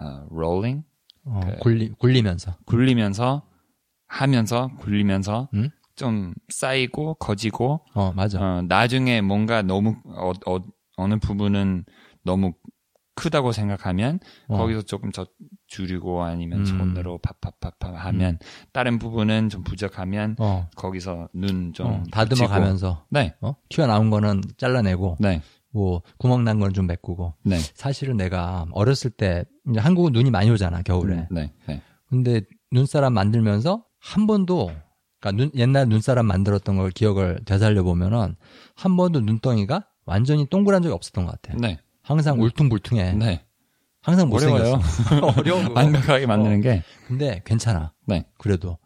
어, rolling 어, 그- 굴리, 굴리면서. 굴리면서 하면서 굴리면서 음? 좀 쌓이고 거지고 어, 맞아. 어, 나중에 뭔가 너무 어, 어, 어느 부분은 너무 크다고 생각하면 어. 거기서 조금 더 줄이고 아니면 음. 손으로 pappapapa 하면 다른 부분은 좀 부족하면 어, 거기서 눈좀 어, 다듬어. 가면서, 네, 어? 튀어나온 거는 잘라내고, 네, 뭐, 구멍 난 거는 좀 메꾸고. 네, 사실은 내가 어렸을 때, 이제 한국은 눈이 많이 오잖아, 겨울에. 네, 네, 근데 눈사람 만들면서 한 번도 그러니까 눈, 옛날 눈사람 만들었던 걸 기억을 되살려 보면은 한 번도 눈덩이가 완전히 동그란 적이 없었던 것 같아. 네, 항상 울퉁불퉁해. 네. 항상 어려워요. 못생겼어. [laughs] [laughs] 어려워. 그거. [laughs] 완벽하게 만드는 게 근데 괜찮아. 네, 그래도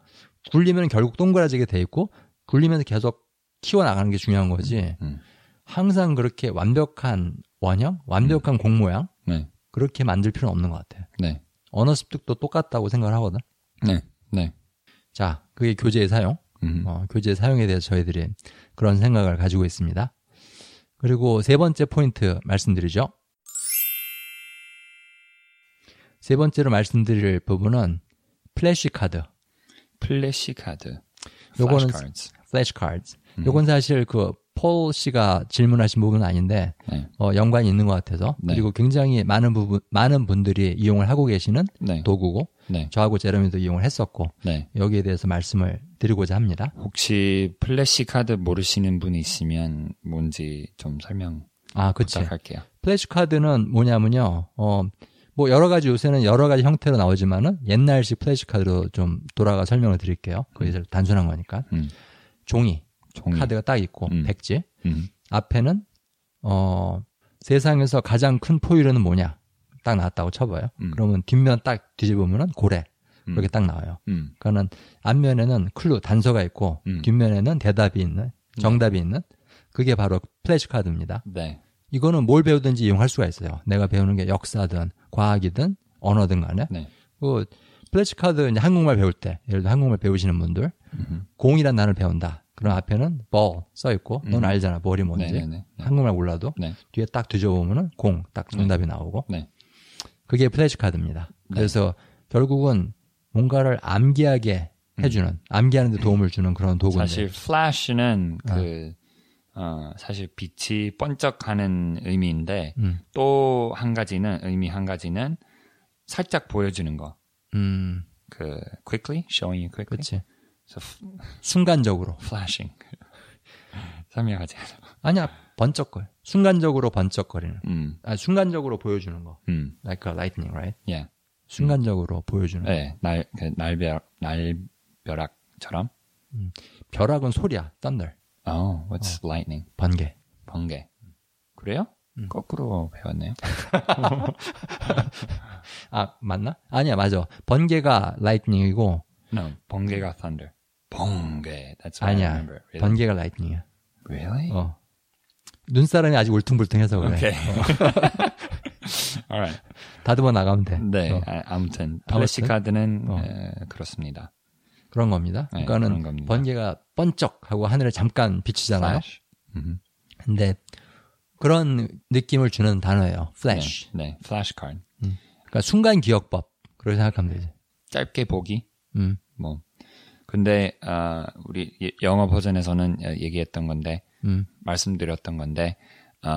굴리면 결국 동그라지게 돼 있고 굴리면서 계속 키워 나가는 게 중요한 거지. 음. 항상 그렇게 완벽한 원형, 완벽한 공 모양 네, 그렇게 만들 필요는 없는 것 같아. 네, 언어 습득도 똑같다고 생각을 하거든. 네, 네. 자, 그게 교재의 사용. 음. 어, 교재 사용에 대해서 저희들이 그런 생각을 가지고 있습니다. 그리고 세 번째 포인트 말씀드리죠. 세 번째로 말씀드릴 부분은 플래시 카드, 플래시 카드, 요거는 플래시 카드. 음. 요건 사실 그 폴 씨가 질문하신 부분은 아닌데 네, 어, 연관이 있는 것 같아서 네. 그리고 굉장히 많은 부분 많은 분들이 이용을 하고 계시는 네, 도구고 네, 저하고 제레미도 이용을 했었고 네. 여기에 대해서 말씀을 드리고자 합니다. 혹시 플래시 카드 모르시는 분이 있으면 뭔지 좀 설명 아, 그치. 부탁할게요. 플래시 카드는 뭐냐면요. 어, 뭐 여러 가지 요새는 여러 가지 형태로 나오지만은 옛날식 플래시 카드로 좀 돌아가 설명을 드릴게요. 그게 제일 단순한 거니까. 음. 종이, 종이. 카드가 딱 있고 음. 백지. 음. 앞에는 어 세상에서 가장 큰 포유류는 뭐냐? 딱 나왔다고 쳐봐요. 음. 그러면 뒷면 딱 뒤집으면은 고래. 음. 그렇게 딱 나와요. 음. 그러니까는 앞면에는 clue 단서가 있고 음. 뒷면에는 대답이 있는 정답이 있는 그게 바로 플래시 카드입니다. 네. 이거는 뭘 배우든지 이용할 수가 있어요. 내가 배우는 게 역사든 과학이든 언어든 간에. 네. 그 플래시 카드 이제 한국말 배울 때, 예를 들어 한국말 배우시는 분들, 음흠. 공이란 단어를 배운다. 그럼 앞에는 ball 써 있고, 넌 알잖아, ball이 뭔지. 음. 네네네. 네. 한국말 몰라도 네. 뒤에 딱 뒤져보면은 공, 딱 정답이 나오고. 네. 그게 플래시 카드입니다. 그래서 결국은 뭔가를 암기하게 해주는, 암기하는 데 도움을 주는 그런 도구인데. 음. 사실 flash는 그 어, 사실 빛이 번쩍하는 의미인데 음, 또 한 가지는 의미 한 가지는 살짝 보여주는 거. 음, 그 quickly showing you quickly. 그치. 순간적으로. flashing. 설명하지 않아. 아니야, 번쩍거려. 순간적으로 번쩍거리는. 음. 아, 순간적으로 보여주는 거. 음. like a lightning, right? 예. 순간적으로 보여주는 거. 네. 날 그, 날벼락 날벼락처럼. 벼락은 소리야, thunder, Oh, what's lightning? 번개. 번개. 그래요? 거꾸로 배웠네요. [laughs] 아, 맞나? 아니야, 맞아. 번개가 lightning이고, No, 번개가 thunder. 번개. That's what I 아니야. remember. Really? 번개가 lightning이야. Really? 어. 눈사람이 아직 울퉁불퉁해서 그래. Okay. [laughs] Alright. 다듬어 나가면 돼. 네. 어, 아, 아무튼 플래시 카드는 어. 에, 그렇습니다. 그런 겁니다. 네, 그러니까는 겁니다. 번개가 번쩍 하고 하늘에 잠깐 비치잖아요. Flash. 음. 근데 그런 느낌을 주는 단어예요. flash. 네. 네. 플래시 카드. 그러니까 순간 기억법. 그렇게 생각하면 되지. 짧게 보기. 음. 뭐. 근데 아, 우리 예- 영어 버전에서는 어, 얘기했던 건데 음. 말씀드렸던 건데 어,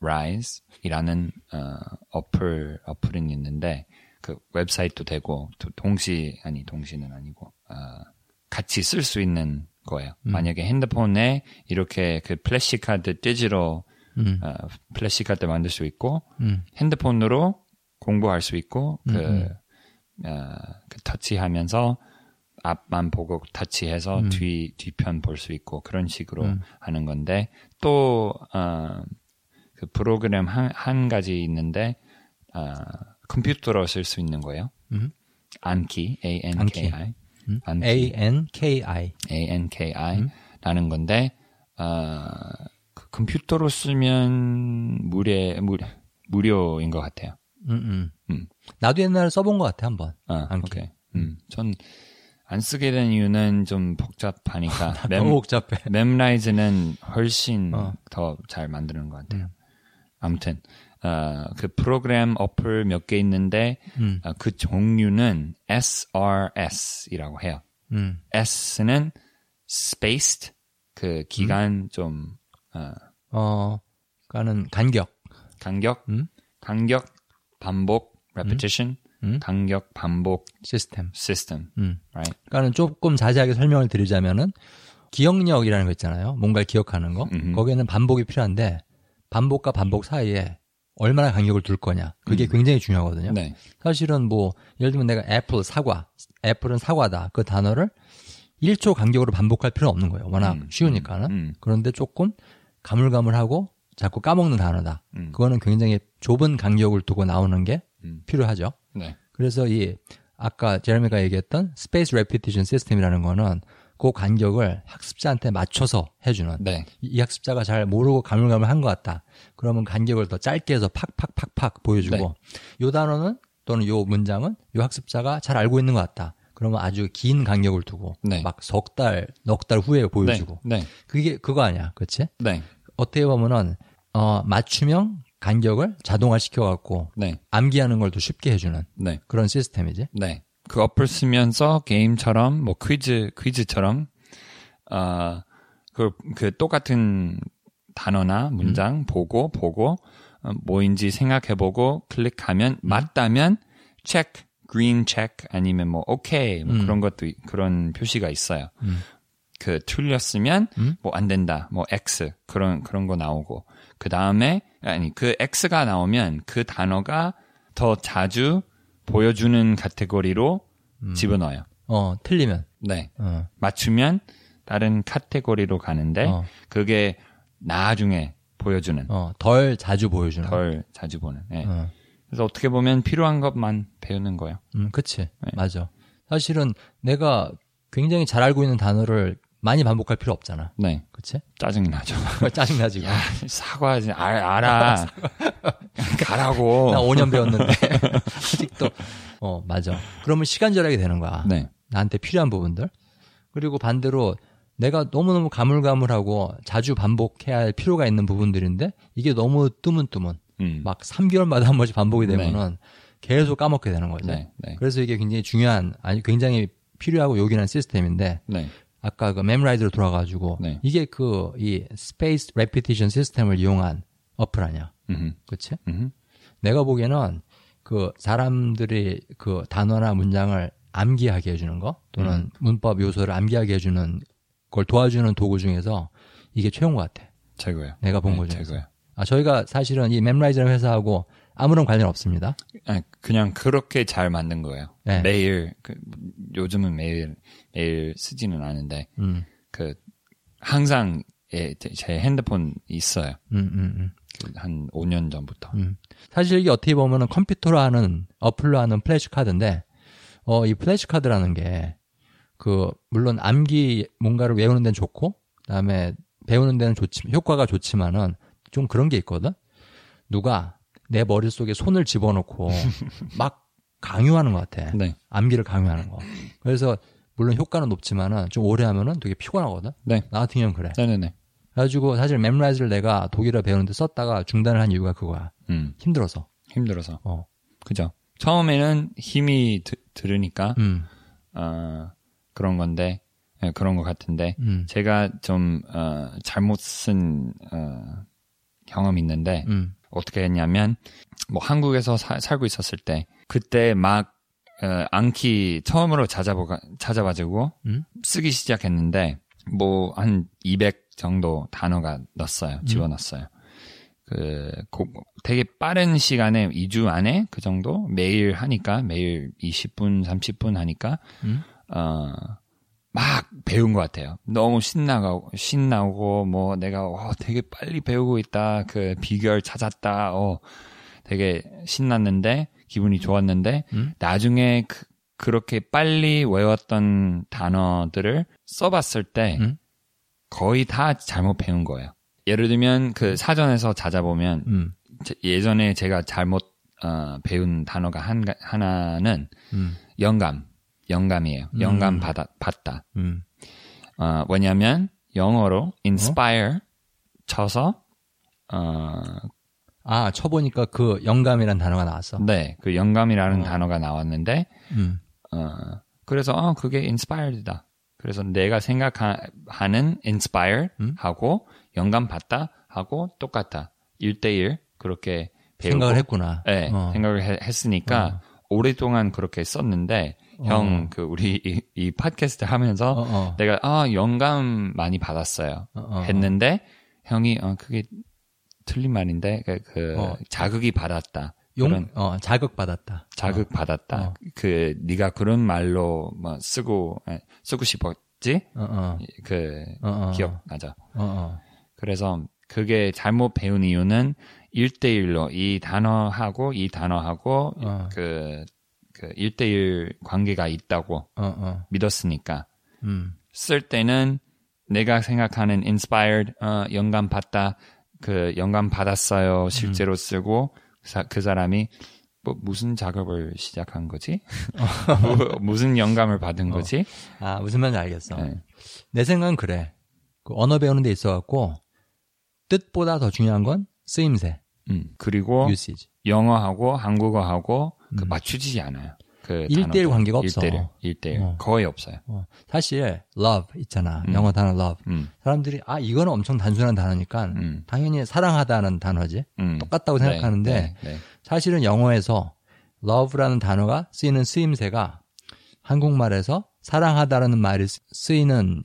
Memrise이라는 어, 어플 어플은 있는데 그 웹사이트도 되고 도- 동시 아니 동시는 아니고 어, 같이 쓸 수 있는 거예요. 만약에 핸드폰에 이렇게 그 플래시 카드 디지털 음. 어, 플래시 카드 만들 수 있고 음. 핸드폰으로 공부할 수 있고 그, 어, 그 터치하면서 앞만 보고 터치해서 뒤 뒤편 볼 수 있고 그런 식으로 하는 건데 또 어, 그 프로그램 한, 한 가지 있는데 어, 컴퓨터로 쓸 수 있는 거예요. 음. Anki A N K I 음. Anki A N K I. A N K I라는 건데 어, 그 컴퓨터로 쓰면 무료 무료 무료인 것 같아요. 음, 음. 음. 나도 옛날에 써본 것 같아 한번. 아, 안키. 오케이. 음, 전 안 쓰게 된 이유는 좀 복잡하니까. [laughs] mem너무 복잡해. 멤라이즈는 훨씬 어. 더잘 만드는 것 같아요. 아무튼 어, 그 프로그램 어플 몇 개 있는데 음. 어, 그 종류는 SRS이라고 해요. 음. S는 spaced 그 기간 좀 어, 어, 그러니까는 간격. 간격 음? 간격 반복 repetition 음? 간격 반복 시스템. system 음. right 그러니까는 조금 자세하게 설명을 드리자면은 기억력이라는 거 있잖아요. 뭔가를 기억하는 거. 음흠. 거기에는 반복이 필요한데 반복과 반복 사이에 얼마나 간격을 둘 거냐. 그게 음. 굉장히 중요하거든요. 네 사실은 뭐 예를 들면 내가 애플 사과, apple은 사과다. 그 단어를 1초 간격으로 반복할 필요는 없는 거예요. 워낙 음, 쉬우니까는. 음, 그런데 조금 가물가물하고 자꾸 까먹는 단어다. 음. 그거는 굉장히 좁은 간격을 두고 나오는 게 음. 필요하죠. 네 그래서 이 아까 제레미가 얘기했던 spaced repetition system이라는 거는 그 간격을 학습자한테 맞춰서 해주는 네. 이- 이 학습자가 잘 모르고 가물가물한 것 같다. 그러면 간격을 더 짧게 해서 팍팍팍팍 보여주고 네. 요 단어는 또는 요 문장은 요 학습자가 잘 알고 있는 것 같다. 그러면 아주 긴 간격을 두고 네. 막석 달, 넉 달 후에 보여주고 네. 그게 그거 아니야, 그렇지? 네. 어떻게 보면은 어, 맞춤형 간격을 자동화 시켜 갖고 네. 암기하는 걸 더 쉽게 해주는 네. 그런 시스템이지. 네. 그 어플 쓰면서 게임처럼 뭐 퀴즈 퀴즈처럼 어그 그 똑같은 단어나 문장 보고 보고 어, 뭐인지 생각해보고 클릭하면 맞다면 체크 green check 아니면 뭐 오케이 뭐 음. 그런 것도 이- 그런 표시가 있어요. 음. 그 틀렸으면 음. 뭐안 된다 뭐 x 그런 그런 거 나오고 그 다음에 아니 그 x가 나오면 그 단어가 더 자주 보여주는 카테고리로 음. 집어넣어요. 어, 틀리면. 네 어, 맞추면 다른 카테고리로 가는데 어, 그게 나중에 보여주는 어, 덜 자주 보여주는. 덜 자주 보는. 네. 어, 그래서 어떻게 보면 필요한 것만 배우는 거예요. 음, 그치. 네. 맞아. 사실은 내가 굉장히 잘 알고 있는 단어를 많이 반복할 필요 없잖아. 네 그치? 짜증이 나죠. 짜증나지. 고 사과 알, 알아 가라고. 나 5년 배웠는데. [laughs] 아직도. 어, 맞아. 그러면 시간 절약이 되는 거야. 네 나한테 필요한 부분들. 그리고 반대로 내가 너무너무 가물가물하고 자주 반복해야 할 필요가 있는 부분들인데 이게 너무 뜨문뜨문. 음. 막 3개월마다 한 번씩 반복이 되면은 계속 까먹게 되는 거죠. 네, 네, 그래서 이게 굉장히 중요한, 아니, 굉장히 필요하고 요긴한 시스템인데, 네, 아까 그 Memrise로 돌아가지고, 네. 이게 그, 이 spaced repetition system을 이용한 어플 아니야. 음, 그치? 음, 내가 보기에는 그 사람들이 그 단어나 문장을 암기하게 해주는 거, 또는 음. 문법 요소를 암기하게 해주는 걸 도와주는 도구 중에서 이게 최고인 것 같아. 최고예요. 내가 본 네, 거 중에서. 최고예요. 아, 저희가 사실은 이 멤라이즈라는 회사하고 아무런 관련 없습니다. 아, 그냥 그렇게 잘 만든 거예요. 네. 매일 그, 요즘은 매일 매일 쓰지는 않은데 음, 그 항상 예, 제- 제 핸드폰 있어요. 음, 음, 음. 그 한 5년 전부터. 음. 사실 이게 어떻게 보면은 컴퓨터로 하는 어플로 하는 플래시 카드인데 어 이 플래시 카드라는 게 그 물론 암기 뭔가를 외우는 데는 좋고 그다음에 배우는 데는 좋지 효과가 좋지만은 좀 그런 게 있거든. 누가 내 머릿속에 손을 집어넣고 [laughs] 막 강요하는 것 같아. 네, 암기를 강요하는 거. 그래서 물론 효과는 높지만은 좀 오래 하면은 되게 피곤하거든. 네, 나 같은 경우는 그래. 네, 네, 네. 그래가지고 사실 멤라이즈를 내가 독일어 배우는데 썼다가 중단을 한 이유가 그거야. 음, 힘들어서. 힘들어서. 어. 그죠. 처음에는 힘이 드, 들으니까 음. 어, 그런 건데 예, 그런 것 같은데 음. 제가 좀 어, 잘못 쓴 어, 경험이 있는데 음. 어떻게 했냐면 뭐 한국에서 사- 살고 있었을 때 그때 막 어, 안키 처음으로 찾아보가 찾아가지고 음? 쓰기 시작했는데 뭐 한 200 정도 단어가 넣었어요 집어넣었어요 그 고- 되게 빠른 시간에 2주 안에 그 정도 매일 하니까 매일 20분 30분 하니까 음? 어, 막 배운 것 같아요. 너무 신나고, 신나고, 뭐, 내가, 어, 되게 빨리 배우고 있다. 그 비결 찾았다. 어, 되게 신났는데, 기분이 좋았는데, 음? 나중에 그, 그렇게 빨리 외웠던 단어들을 써봤을 때, 음? 거의 다 잘못 배운 거예요. 예를 들면, 그 사전에서 찾아보면, 음. 제- 예전에 제가 잘못, 어, 배운 단어가 한, 가- 하나는, 음. 영감, 영감이에요. 영감 음. 받아, 받다. 음. 어, 뭐냐면 영어로 inspire 쳐서 어, 아, 쳐보니까 그 영감이란 단어가 나왔어. 네, 그 영감이라는 어. 단어가 나왔는데, 음. 어, 그래서, 어, 그게 inspired다. 그래서 내가 생각하는 inspire 음? 하고 영감 받다 하고 똑같다. 1대1 그렇게 배우고. 생각을 했구나. 네, 어. 생각을 해- 했으니까 오랫동안 그렇게 썼는데, 형, 그, 우리 [laughs] 이, 이 팟캐스트 하면서 어, 어. 내가, 아, 영감 많이 받았어요. 어, 어. 했는데, 형이, 어, 그게 틀린 말인데, 그, 그 어. 자극이 받았다. 용, 그런 어, 자극 받았다. 자극 받았다. 어. 그 네가 그런 말로 뭐 쓰고 에, 쓰고 싶었지? 어, 어, 그 어, 어. 기억나죠? 어, 어. 그래서 그게 잘못 배운 이유는 1대1로 이 단어하고 이 단어하고 어. 그, 그 1대1 관계가 있다고 어, 어. 믿었으니까 음. 쓸 때는 내가 생각하는 inspired 어, 영감 받다 그 영감 받았어요 실제로 쓰고 사- 그 사람이 뭐 무슨 작업을 시작한 거지 [laughs] 뭐, 무슨 영감을 받은 거지 아, 무슨 말인지 알겠어. 네. 내 생각은 그래. 그 언어 배우는 데 있어 갖고, 뜻보다 더 중요한 건 쓰임새, 음, 그리고 usage. 영어하고 한국어하고 그 맞추지 않아요 그 음. 일대일 단어들. 관계가 없어. 일대일, 일대일. 어. 거의 없어요 어, 사실, love 있잖아. 음. 영어 단어 love. 음, 사람들이, 아, 이거는 엄청 단순한 단어니까, 음. 당연히 사랑하다는 단어지. 음. 똑같다고 네, 생각하는데, 네, 네. 사실은 영어에서 love라는 단어가 쓰이는 쓰임새가 한국말에서 사랑하다라는 말이 쓰- 쓰이는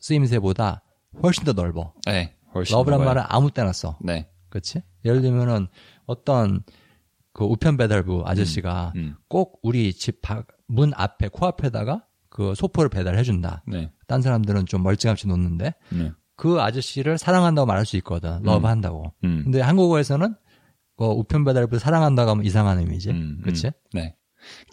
쓰임새보다 훨씬 더 넓어. 네, 훨씬 love란 넓어요. 말은 아무 때나 써. 네, 그렇지? 예를 들면은 어떤 그 우편 배달부 아저씨가 음, 꼭 우리 집 문 앞에 코앞에다가 그 소포를 배달해 준다. 네, 딴 사람들은 좀 멀찌감치 놓는데 네, 그 아저씨를 사랑한다고 말할 수 있거든. love 한다고. 음. 근데 한국어에서는 그 우편 배달부 사랑한다고 하면 이상한 의미지. 음, 그렇지? 음, 네.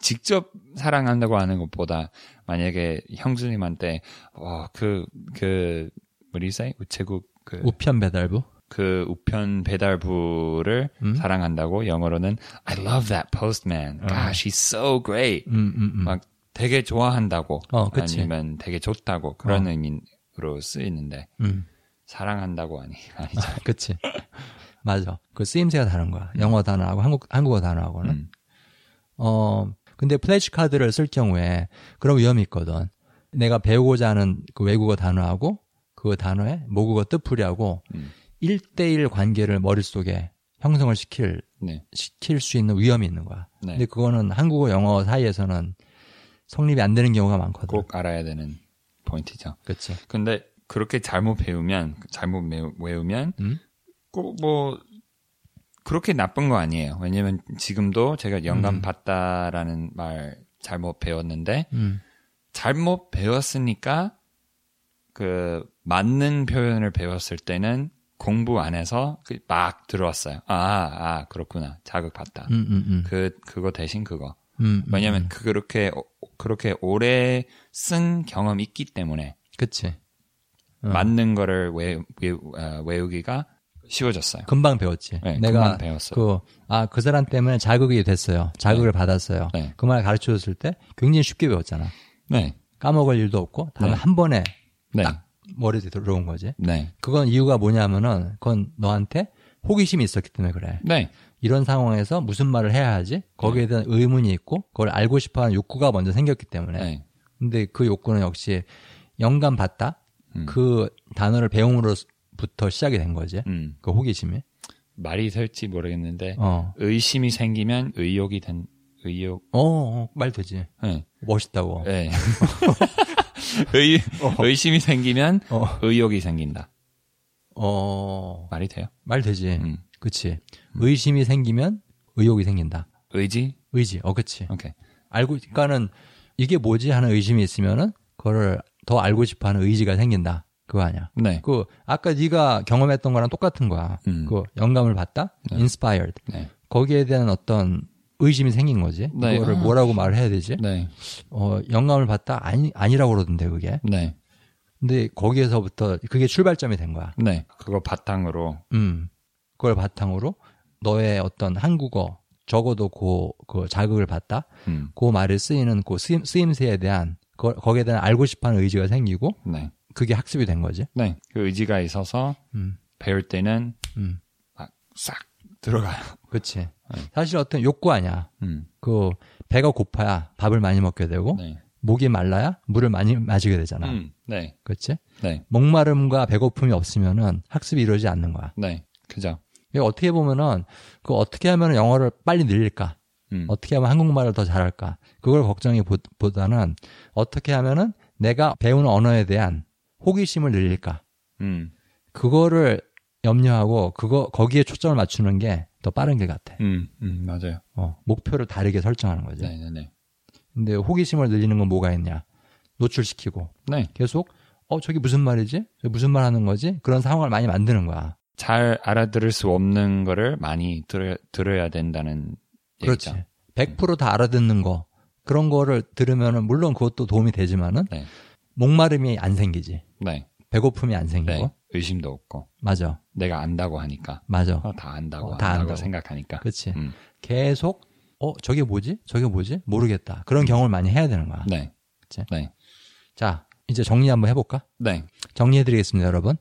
직접 사랑한다고 하는 것보다 만약에 형수님한테 어, 그, 그, you say? 우체국 그, 우편 배달부. 그 우편 배달부를 음? 사랑한다고 영어로는 I love that postman. Gosh, he's so great. 음, 음, 음. 막 되게 좋아한다고 어, 그치. 아니면 되게 좋다고 그런 어. 의미로 쓰이는데 음. 사랑한다고 아니 [laughs] 아니죠. 그치. 맞아. 그 쓰임새가 다른 거야. 영어 단어하고 한국, 한국어 단어하고는. 음. 어, 근데 플래시 카드를 쓸 경우에 그런 위험이 있거든. 내가 배우고자 하는 그 외국어 단어하고 그 단어의 모국어 뜻풀이하고 음. 일대일 관계를 머릿속에 형성을 시킬, 네. 시킬 수 있는 위험이 있는 거야. 네. 근데 그거는 한국어, 영어 사이에서는 성립이 안 되는 경우가 많거든. 꼭 알아야 되는 포인트죠. 그치. 근데 그렇게 잘못 배우면 잘못 외우면 음? 꼭뭐 그렇게 나쁜 거 아니에요. 왜냐면 지금도 제가 영감 음. 받다라는 말 잘못 배웠는데 음. 잘못 배웠으니까 그 맞는 표현을 배웠을 때는 공부 안 해서 그막 들어왔어요. 아, 아, 그렇구나. 자극 받다. 음, 음, 음. 그 그거 대신 그거. 음, 음, 왜냐면 음. 그렇게 그렇게 오래 쓴 경험 이 있기 때문에 그치. 어. 맞는 거를 외, 외, 어, 외우기가 쉬워졌어요. 금방 배웠지. 네, 내가 금방 배웠어요. 그, 아, 그 사람 때문에 자극이 됐어요. 자극을 받았어요. 네. 그 말 가르쳐 줬을 때 굉장히 쉽게 배웠잖아. 네, 까먹을 일도 없고, 단 네. 한 번에 네, 머리에 들어온 거지. 네, 그건 이유가 뭐냐면은, 그건 너한테 호기심이 있었기 때문에 그래. 네, 이런 상황에서 무슨 말을 해야 하지? 거기에 대한 의문이 있고, 그걸 알고 싶어 하는 욕구가 먼저 생겼기 때문에. 네, 근데 그 욕구는 역시 영감 받다? 음. 그 단어를 배움으로부터 시작이 된 거지. 음, 그 호기심이. 말이 될지 모르겠는데 어. 의심이 생기면 의욕이 된 의욕. 어, 어, 말 되지. 네, 멋있다고. 네. [laughs] 의 의심이 생기면 어. 의욕이 생긴다. 어, 말이 돼요? 말 되지. 음. 그치. 의심이 생기면 의욕이 생긴다. 의지? 의지. 어, 그치. 오케이. 알고, 그러니까는 이게 뭐지 하는 의심이 있으면은 그거를 더 알고 싶어 하는 의지가 생긴다. 그거 아니야. 네, 그, 아까 네가 경험했던 거랑 똑같은 거야. 음. 그 영감을 받다? inspired. 네, 거기에 대한 어떤 의심이 생긴 거지. 네. 그거를 아. 뭐라고 말을 해야 되지? 네, 어, 영감을 받다? 아니, 아니라고 그러던데, 그게. 네, 근데 거기에서부터 그게 출발점이 된 거야. 네. 그거 바탕으로 음. 그걸 바탕으로 너의 어떤 한국어 적어도 그, 그 자극을 받다. 음, 그 말을 쓰이는 그 쓰임, 쓰임새에 대한 거, 거기에 대한 알고 싶어하는 의지가 생기고 네, 그게 학습이 된 거지. 네. 그 의지가 있어서 음. 배울 때는 음. 막싹 들어가요. 그치. 네. 사실 어떤 욕구 아니야. 음. 그 배가 고파야 밥을 많이 먹게 되고 네. 목이 말라야 물을 많이 마시게 되잖아. 음. 네. 그렇지? 네. 목마름과 배고픔이 없으면은 학습이 이루어지지 않는 거야. 네. 그죠. 어떻게 보면은 그 어떻게 하면 영어를 빨리 늘릴까? 음. 어떻게 하면 한국말을 더 잘할까? 그걸 걱정이 보- 보다는 어떻게 하면은 내가 배우는 언어에 대한 호기심을 늘릴까? 음. 그거를 염려하고 그거 거기에 초점을 맞추는 게 더 빠른 길 같아. 음. 음. 맞아요. 어, 목표를 다르게 설정하는 거지. 네. 네. 네. 근데 호기심을 늘리는 건 뭐가 있냐? 노출시키고 네. 계속 어 저기 무슨 말이지? 저기 무슨 말 하는 거지? 그런 상황을 많이 만드는 거야. 잘 알아들을 수 없는 거를 많이 들어, 들어야 된다는 그렇지. 얘기죠. 100%다 알아듣는 거 그런 거를 들으면은 물론 그것도 도움이 되지만은 네. 목마름이 안 생기지. 네. 배고픔이 안 생기고. 네. 의심도 없고 맞아. 내가 안다고 하니까 맞아. 어, 다 안다고 어, 다 안다고, 안다고. 생각하니까. 그렇지. 음. 계속 어 저게 뭐지? 저게 뭐지? 모르겠다. 그런 경험을 많이 해야 되는 거야. 네. 그치? 네. 자, 이제 정리 한번 해볼까? 네. 정리해드리겠습니다, 여러분.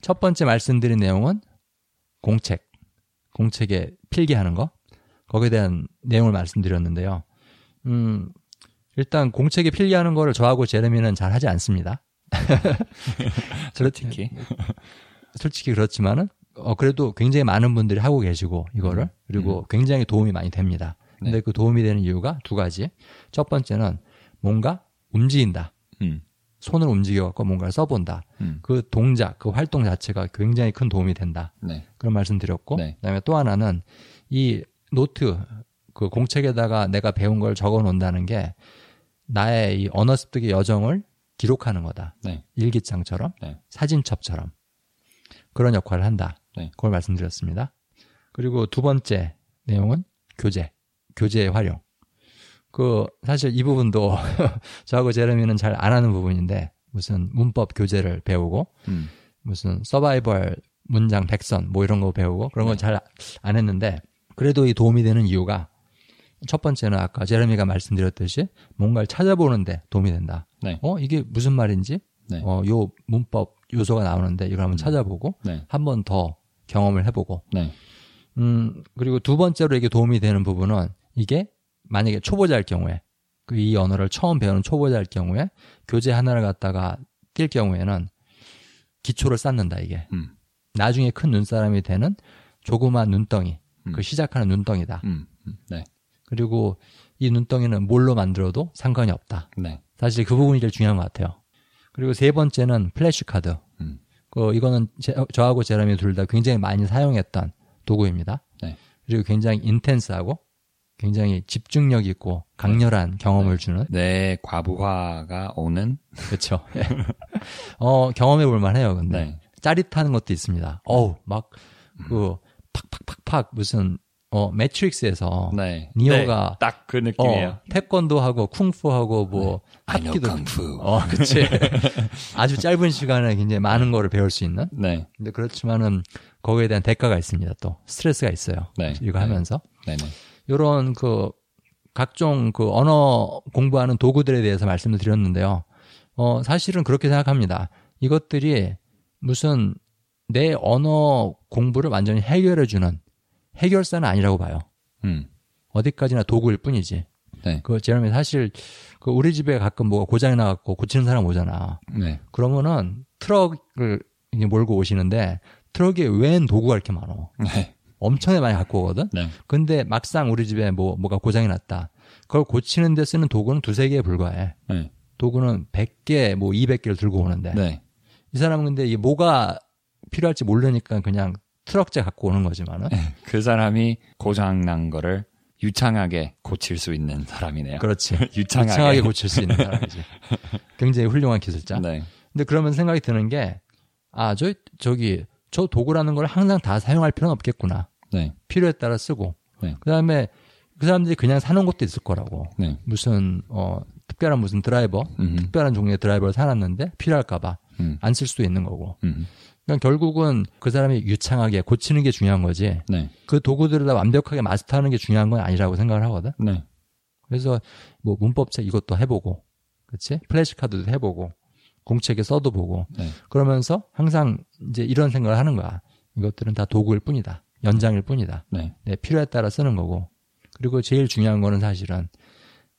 첫 번째 말씀드린 내용은 공책, 공책에 필기하는 거, 거기에 대한 내용을 말씀드렸는데요. 음, 일단 공책에 필기하는 거를 저하고 제레미는 잘 하지 않습니다. [laughs] 솔직히. 솔직히 그렇지만은, 어, 그래도 굉장히 많은 분들이 하고 계시고, 이거를. 그리고 굉장히 도움이 많이 됩니다. 근데 네. 그 도움이 되는 이유가 두 가지. 첫 번째는 뭔가 움직인다. 음. 손을 움직여갖고 뭔가를 써본다. 음. 그 동작, 그 활동 자체가 굉장히 큰 도움이 된다. 네. 그런 말씀 드렸고, 네. 그 다음에 또 하나는 이 노트, 그 공책에다가 내가 배운 걸 적어 놓는다는 게 나의 이 언어 습득의 여정을 기록하는 거다. 네. 일기장처럼, 네. 사진첩처럼 그런 역할을 한다. 네. 그걸 말씀드렸습니다. 그리고 두 번째 내용은 교재, 교재의 활용. 그 사실 이 부분도 [laughs] 저하고 제레미는 잘 안 하는 부분인데 무슨 문법 교재를 배우고 음. 무슨 서바이벌 문장 백선 뭐 이런 거 배우고 그런 건 네. 잘안 했는데 그래도 이 도움이 되는 이유가 첫 번째는 아까 제레미가 말씀드렸듯이 뭔가를 찾아보는데 도움이 된다. 네. 어 이게 무슨 말인지 네. 어요 문법 요소가 나오는데 이걸 한번 찾아보고 네. 한번 더 경험을 해보고 네. 음 그리고 두 번째로 이게 도움이 되는 부분은 이게 만약에 초보자일 경우에 그 이 언어를 처음 배우는 초보자일 경우에 교재 하나를 갖다가 뗄 경우에는 기초를 쌓는다 이게 음. 나중에 큰 눈사람이 되는 조그만 눈덩이 음. 그 시작하는 눈덩이다 음. 음. 네. 그리고 이 눈덩이는 뭘로 만들어도 상관이 없다 네. 사실 그 부분이 제일 중요한 것 같아요 그리고 세 번째는 플래시 카드 음. 그 이거는 제, 저하고 제레미 둘 다 굉장히 많이 사용했던 도구입니다. 네. 그리고 굉장히 intense하고 굉장히 집중력 있고 강렬한 경험을 주는 내 과부하가 오는 그렇죠. [laughs] 어 경험해 볼 만해요. 근데 네. 짜릿한 것도 있습니다. 어우 막그 팍팍팍팍 무슨 어 매트릭스에서 네. 니오가 네. 딱그 느낌이에요. 어, 태권도 하고 쿵푸 하고 뭐 know 합기도 fu. 어 그치 [laughs] 아주 짧은 시간에 굉장히 많은 거를 배울 수 있는 네. 근데 그렇지만은 거기에 대한 대가가 있습니다. 또 스트레스가 있어요. 네. 이거 네. 하면서 네. 네. 이런 그 각종 그 언어 공부하는 도구들에 대해서 말씀을 드렸는데요. 어 사실은 그렇게 생각합니다. 이것들이 무슨 내 언어 공부를 완전히 해결해 주는 해결사는 아니라고 봐요. 음. 어디까지나 도구일 뿐이지. 네. 그 제롬이 사실 그 우리 집에 가끔 뭐가 고장이 나갖고 고치는 사람 오잖아. 네. 그러면은 트럭을 이제 몰고 오시는데 트럭에 웬 도구가 이렇게 많어. 네. 엄청나게 많이 갖고 오거든. 네. 근데 막상 우리 집에 뭐 뭐가 고장이 났다. 그걸 고치는 데 쓰는 도구는 두세 개에 불과해. 네. 도구는 100개, 뭐 200개를 들고 오는데. 네. 이 사람은 근데 이게 뭐가 필요할지 모르니까 그냥 트럭째 갖고 오는 거지만은. 그 사람이 고장 난 거를 유창하게 고칠 수 있는 사람이네요. 그렇지. [laughs] 유창하게. 유창하게 고칠 수 있는 사람이지. [laughs] 굉장히 훌륭한 기술자. 네. 근데 그러면 생각이 드는 게, 아, 저, 저기, 저 도구라는 걸 항상 다 사용할 필요는 없겠구나. 네. 필요에 따라 쓰고. 네. 그 다음에 그 사람들이 그냥 사는 것도 있을 거라고. 네. 무슨, 어, 특별한 무슨 드라이버, 음. 특별한 종류의 드라이버를 사놨는데 필요할까봐 음. 안쓸 수도 있는 거고. 음. 그러니까 결국은 그 사람이 유창하게 고치는 게 중요한 거지. 네. 그 도구들을 다 완벽하게 마스터하는 게 중요한 건 아니라고 생각을 하거든. 네. 그래서 뭐 문법책 이것도 해보고, 그렇지? 플래시카드도 해보고, 공책에 써도 보고, 네. 그러면서 항상 이제 이런 생각을 하는 거야. 이것들은 다 도구일 뿐이다. 연장일 뿐이다. 네. 내 필요에 따라 쓰는 거고. 그리고 제일 중요한 거는 사실은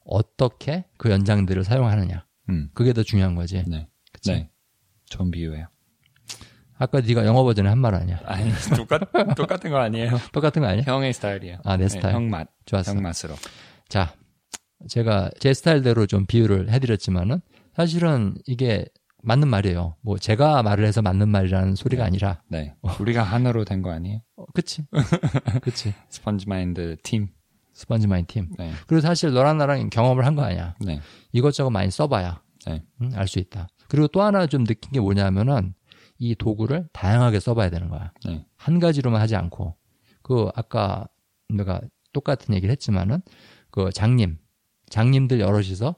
어떻게 그 연장들을 사용하느냐. 음. 그게 더 중요한 거지. 네. 그치? 네. 좋은 비유예요. 아까 네가 영어 버전에 한 말 아니야? 아니, 똑같, 똑같은 거 아니에요. [laughs] 똑같은 거 아니야? 형의 스타일이에요. 아, 내 네, 스타일. 형 맛. 좋았어. 형 맛으로. 자, 제가 제 스타일대로 좀 비유를 해드렸지만은 사실은 이게 맞는 말이에요. 뭐 제가 말을 해서 맞는 말이라는 소리가 아니라, 네. 우리가 하나로 된 거 아니에요? 어, 그치? [laughs] 그치. 스펀지 마인드 팀. 스펀지 마인 팀. 네. 그리고 사실 너랑 나랑 경험을 한 거 아니야. 네. 이것저것 많이 써봐야 네. 알수 있다. 그리고 또 하나 좀 느낀 게 뭐냐면은 이 도구를 다양하게 써봐야 되는 거야. 네. 한 가지로만 하지 않고 그 아까 내가 똑같은 얘기를 했지만은 그 장님 장님들 여럿이서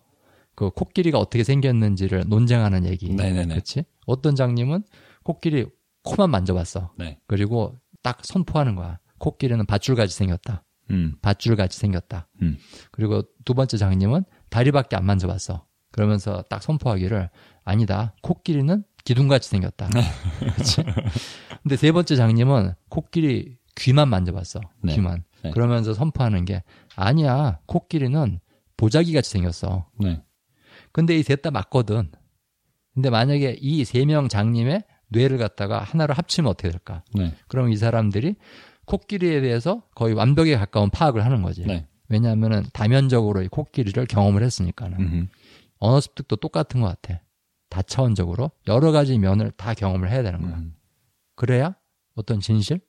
그 코끼리가 어떻게 생겼는지를 논쟁하는 얘기. 네네네. 그렇지? 어떤 장님은 코끼리 코만 만져봤어. 네. 그리고 딱 선포하는 거야. 코끼리는 밧줄같이 생겼다. 음. 밧줄같이 생겼다. 음. 그리고 두 번째 장님은 다리밖에 안 만져봤어. 그러면서 딱 선포하기를 아니다. 코끼리는 기둥같이 생겼다. 그치? 근데 세 번째 장님은 코끼리 귀만 만져봤어. 네. 귀만. 네. 그러면서 선포하는 게 아니야. 코끼리는 보자기 같이 생겼어. 네. 근데 이 셋 다 맞거든. 근데 만약에 이 세 명 장님의 뇌를 갖다가 하나로 합치면 어떻게 될까? 네. 그럼 이 사람들이 코끼리에 대해서 거의 완벽에 가까운 파악을 하는 거지. 네. 왜냐하면은 다면적으로 이 코끼리를 경험을 했으니까는. 음. 언어 습득도 똑같은 것 같아. 다차원적으로 여러 가지 면을 다 경험을 해야 되는 거야. 음. 그래야 어떤 진실,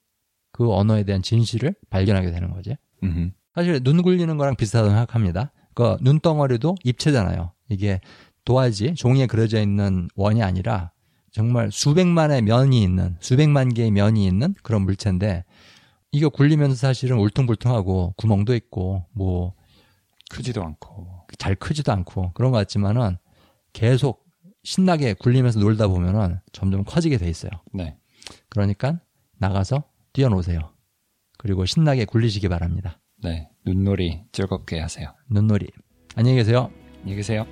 그 언어에 대한 진실을 발견하게 되는 거지. 음. 사실 눈 굴리는 거랑 비슷하다고 생각합니다. 그 눈덩어리도 입체잖아요. 이게 도화지, 종이에 그려져 있는 원이 아니라 정말 수백만의 면이 있는, 수백만 개의 면이 있는 그런 물체인데 이거 굴리면서 사실은 울퉁불퉁하고 구멍도 있고 뭐잘 크지도 않고. 크지도 않고 그런 것 같지만은 계속 신나게 굴리면서 놀다 보면은 점점 커지게 돼 있어요. 네. 그러니까 나가서 뛰어노세요. 그리고 신나게 굴리시기 바랍니다. 네. 눈놀이 즐겁게 하세요. 눈놀이. 안녕히 계세요. 안녕히 계세요.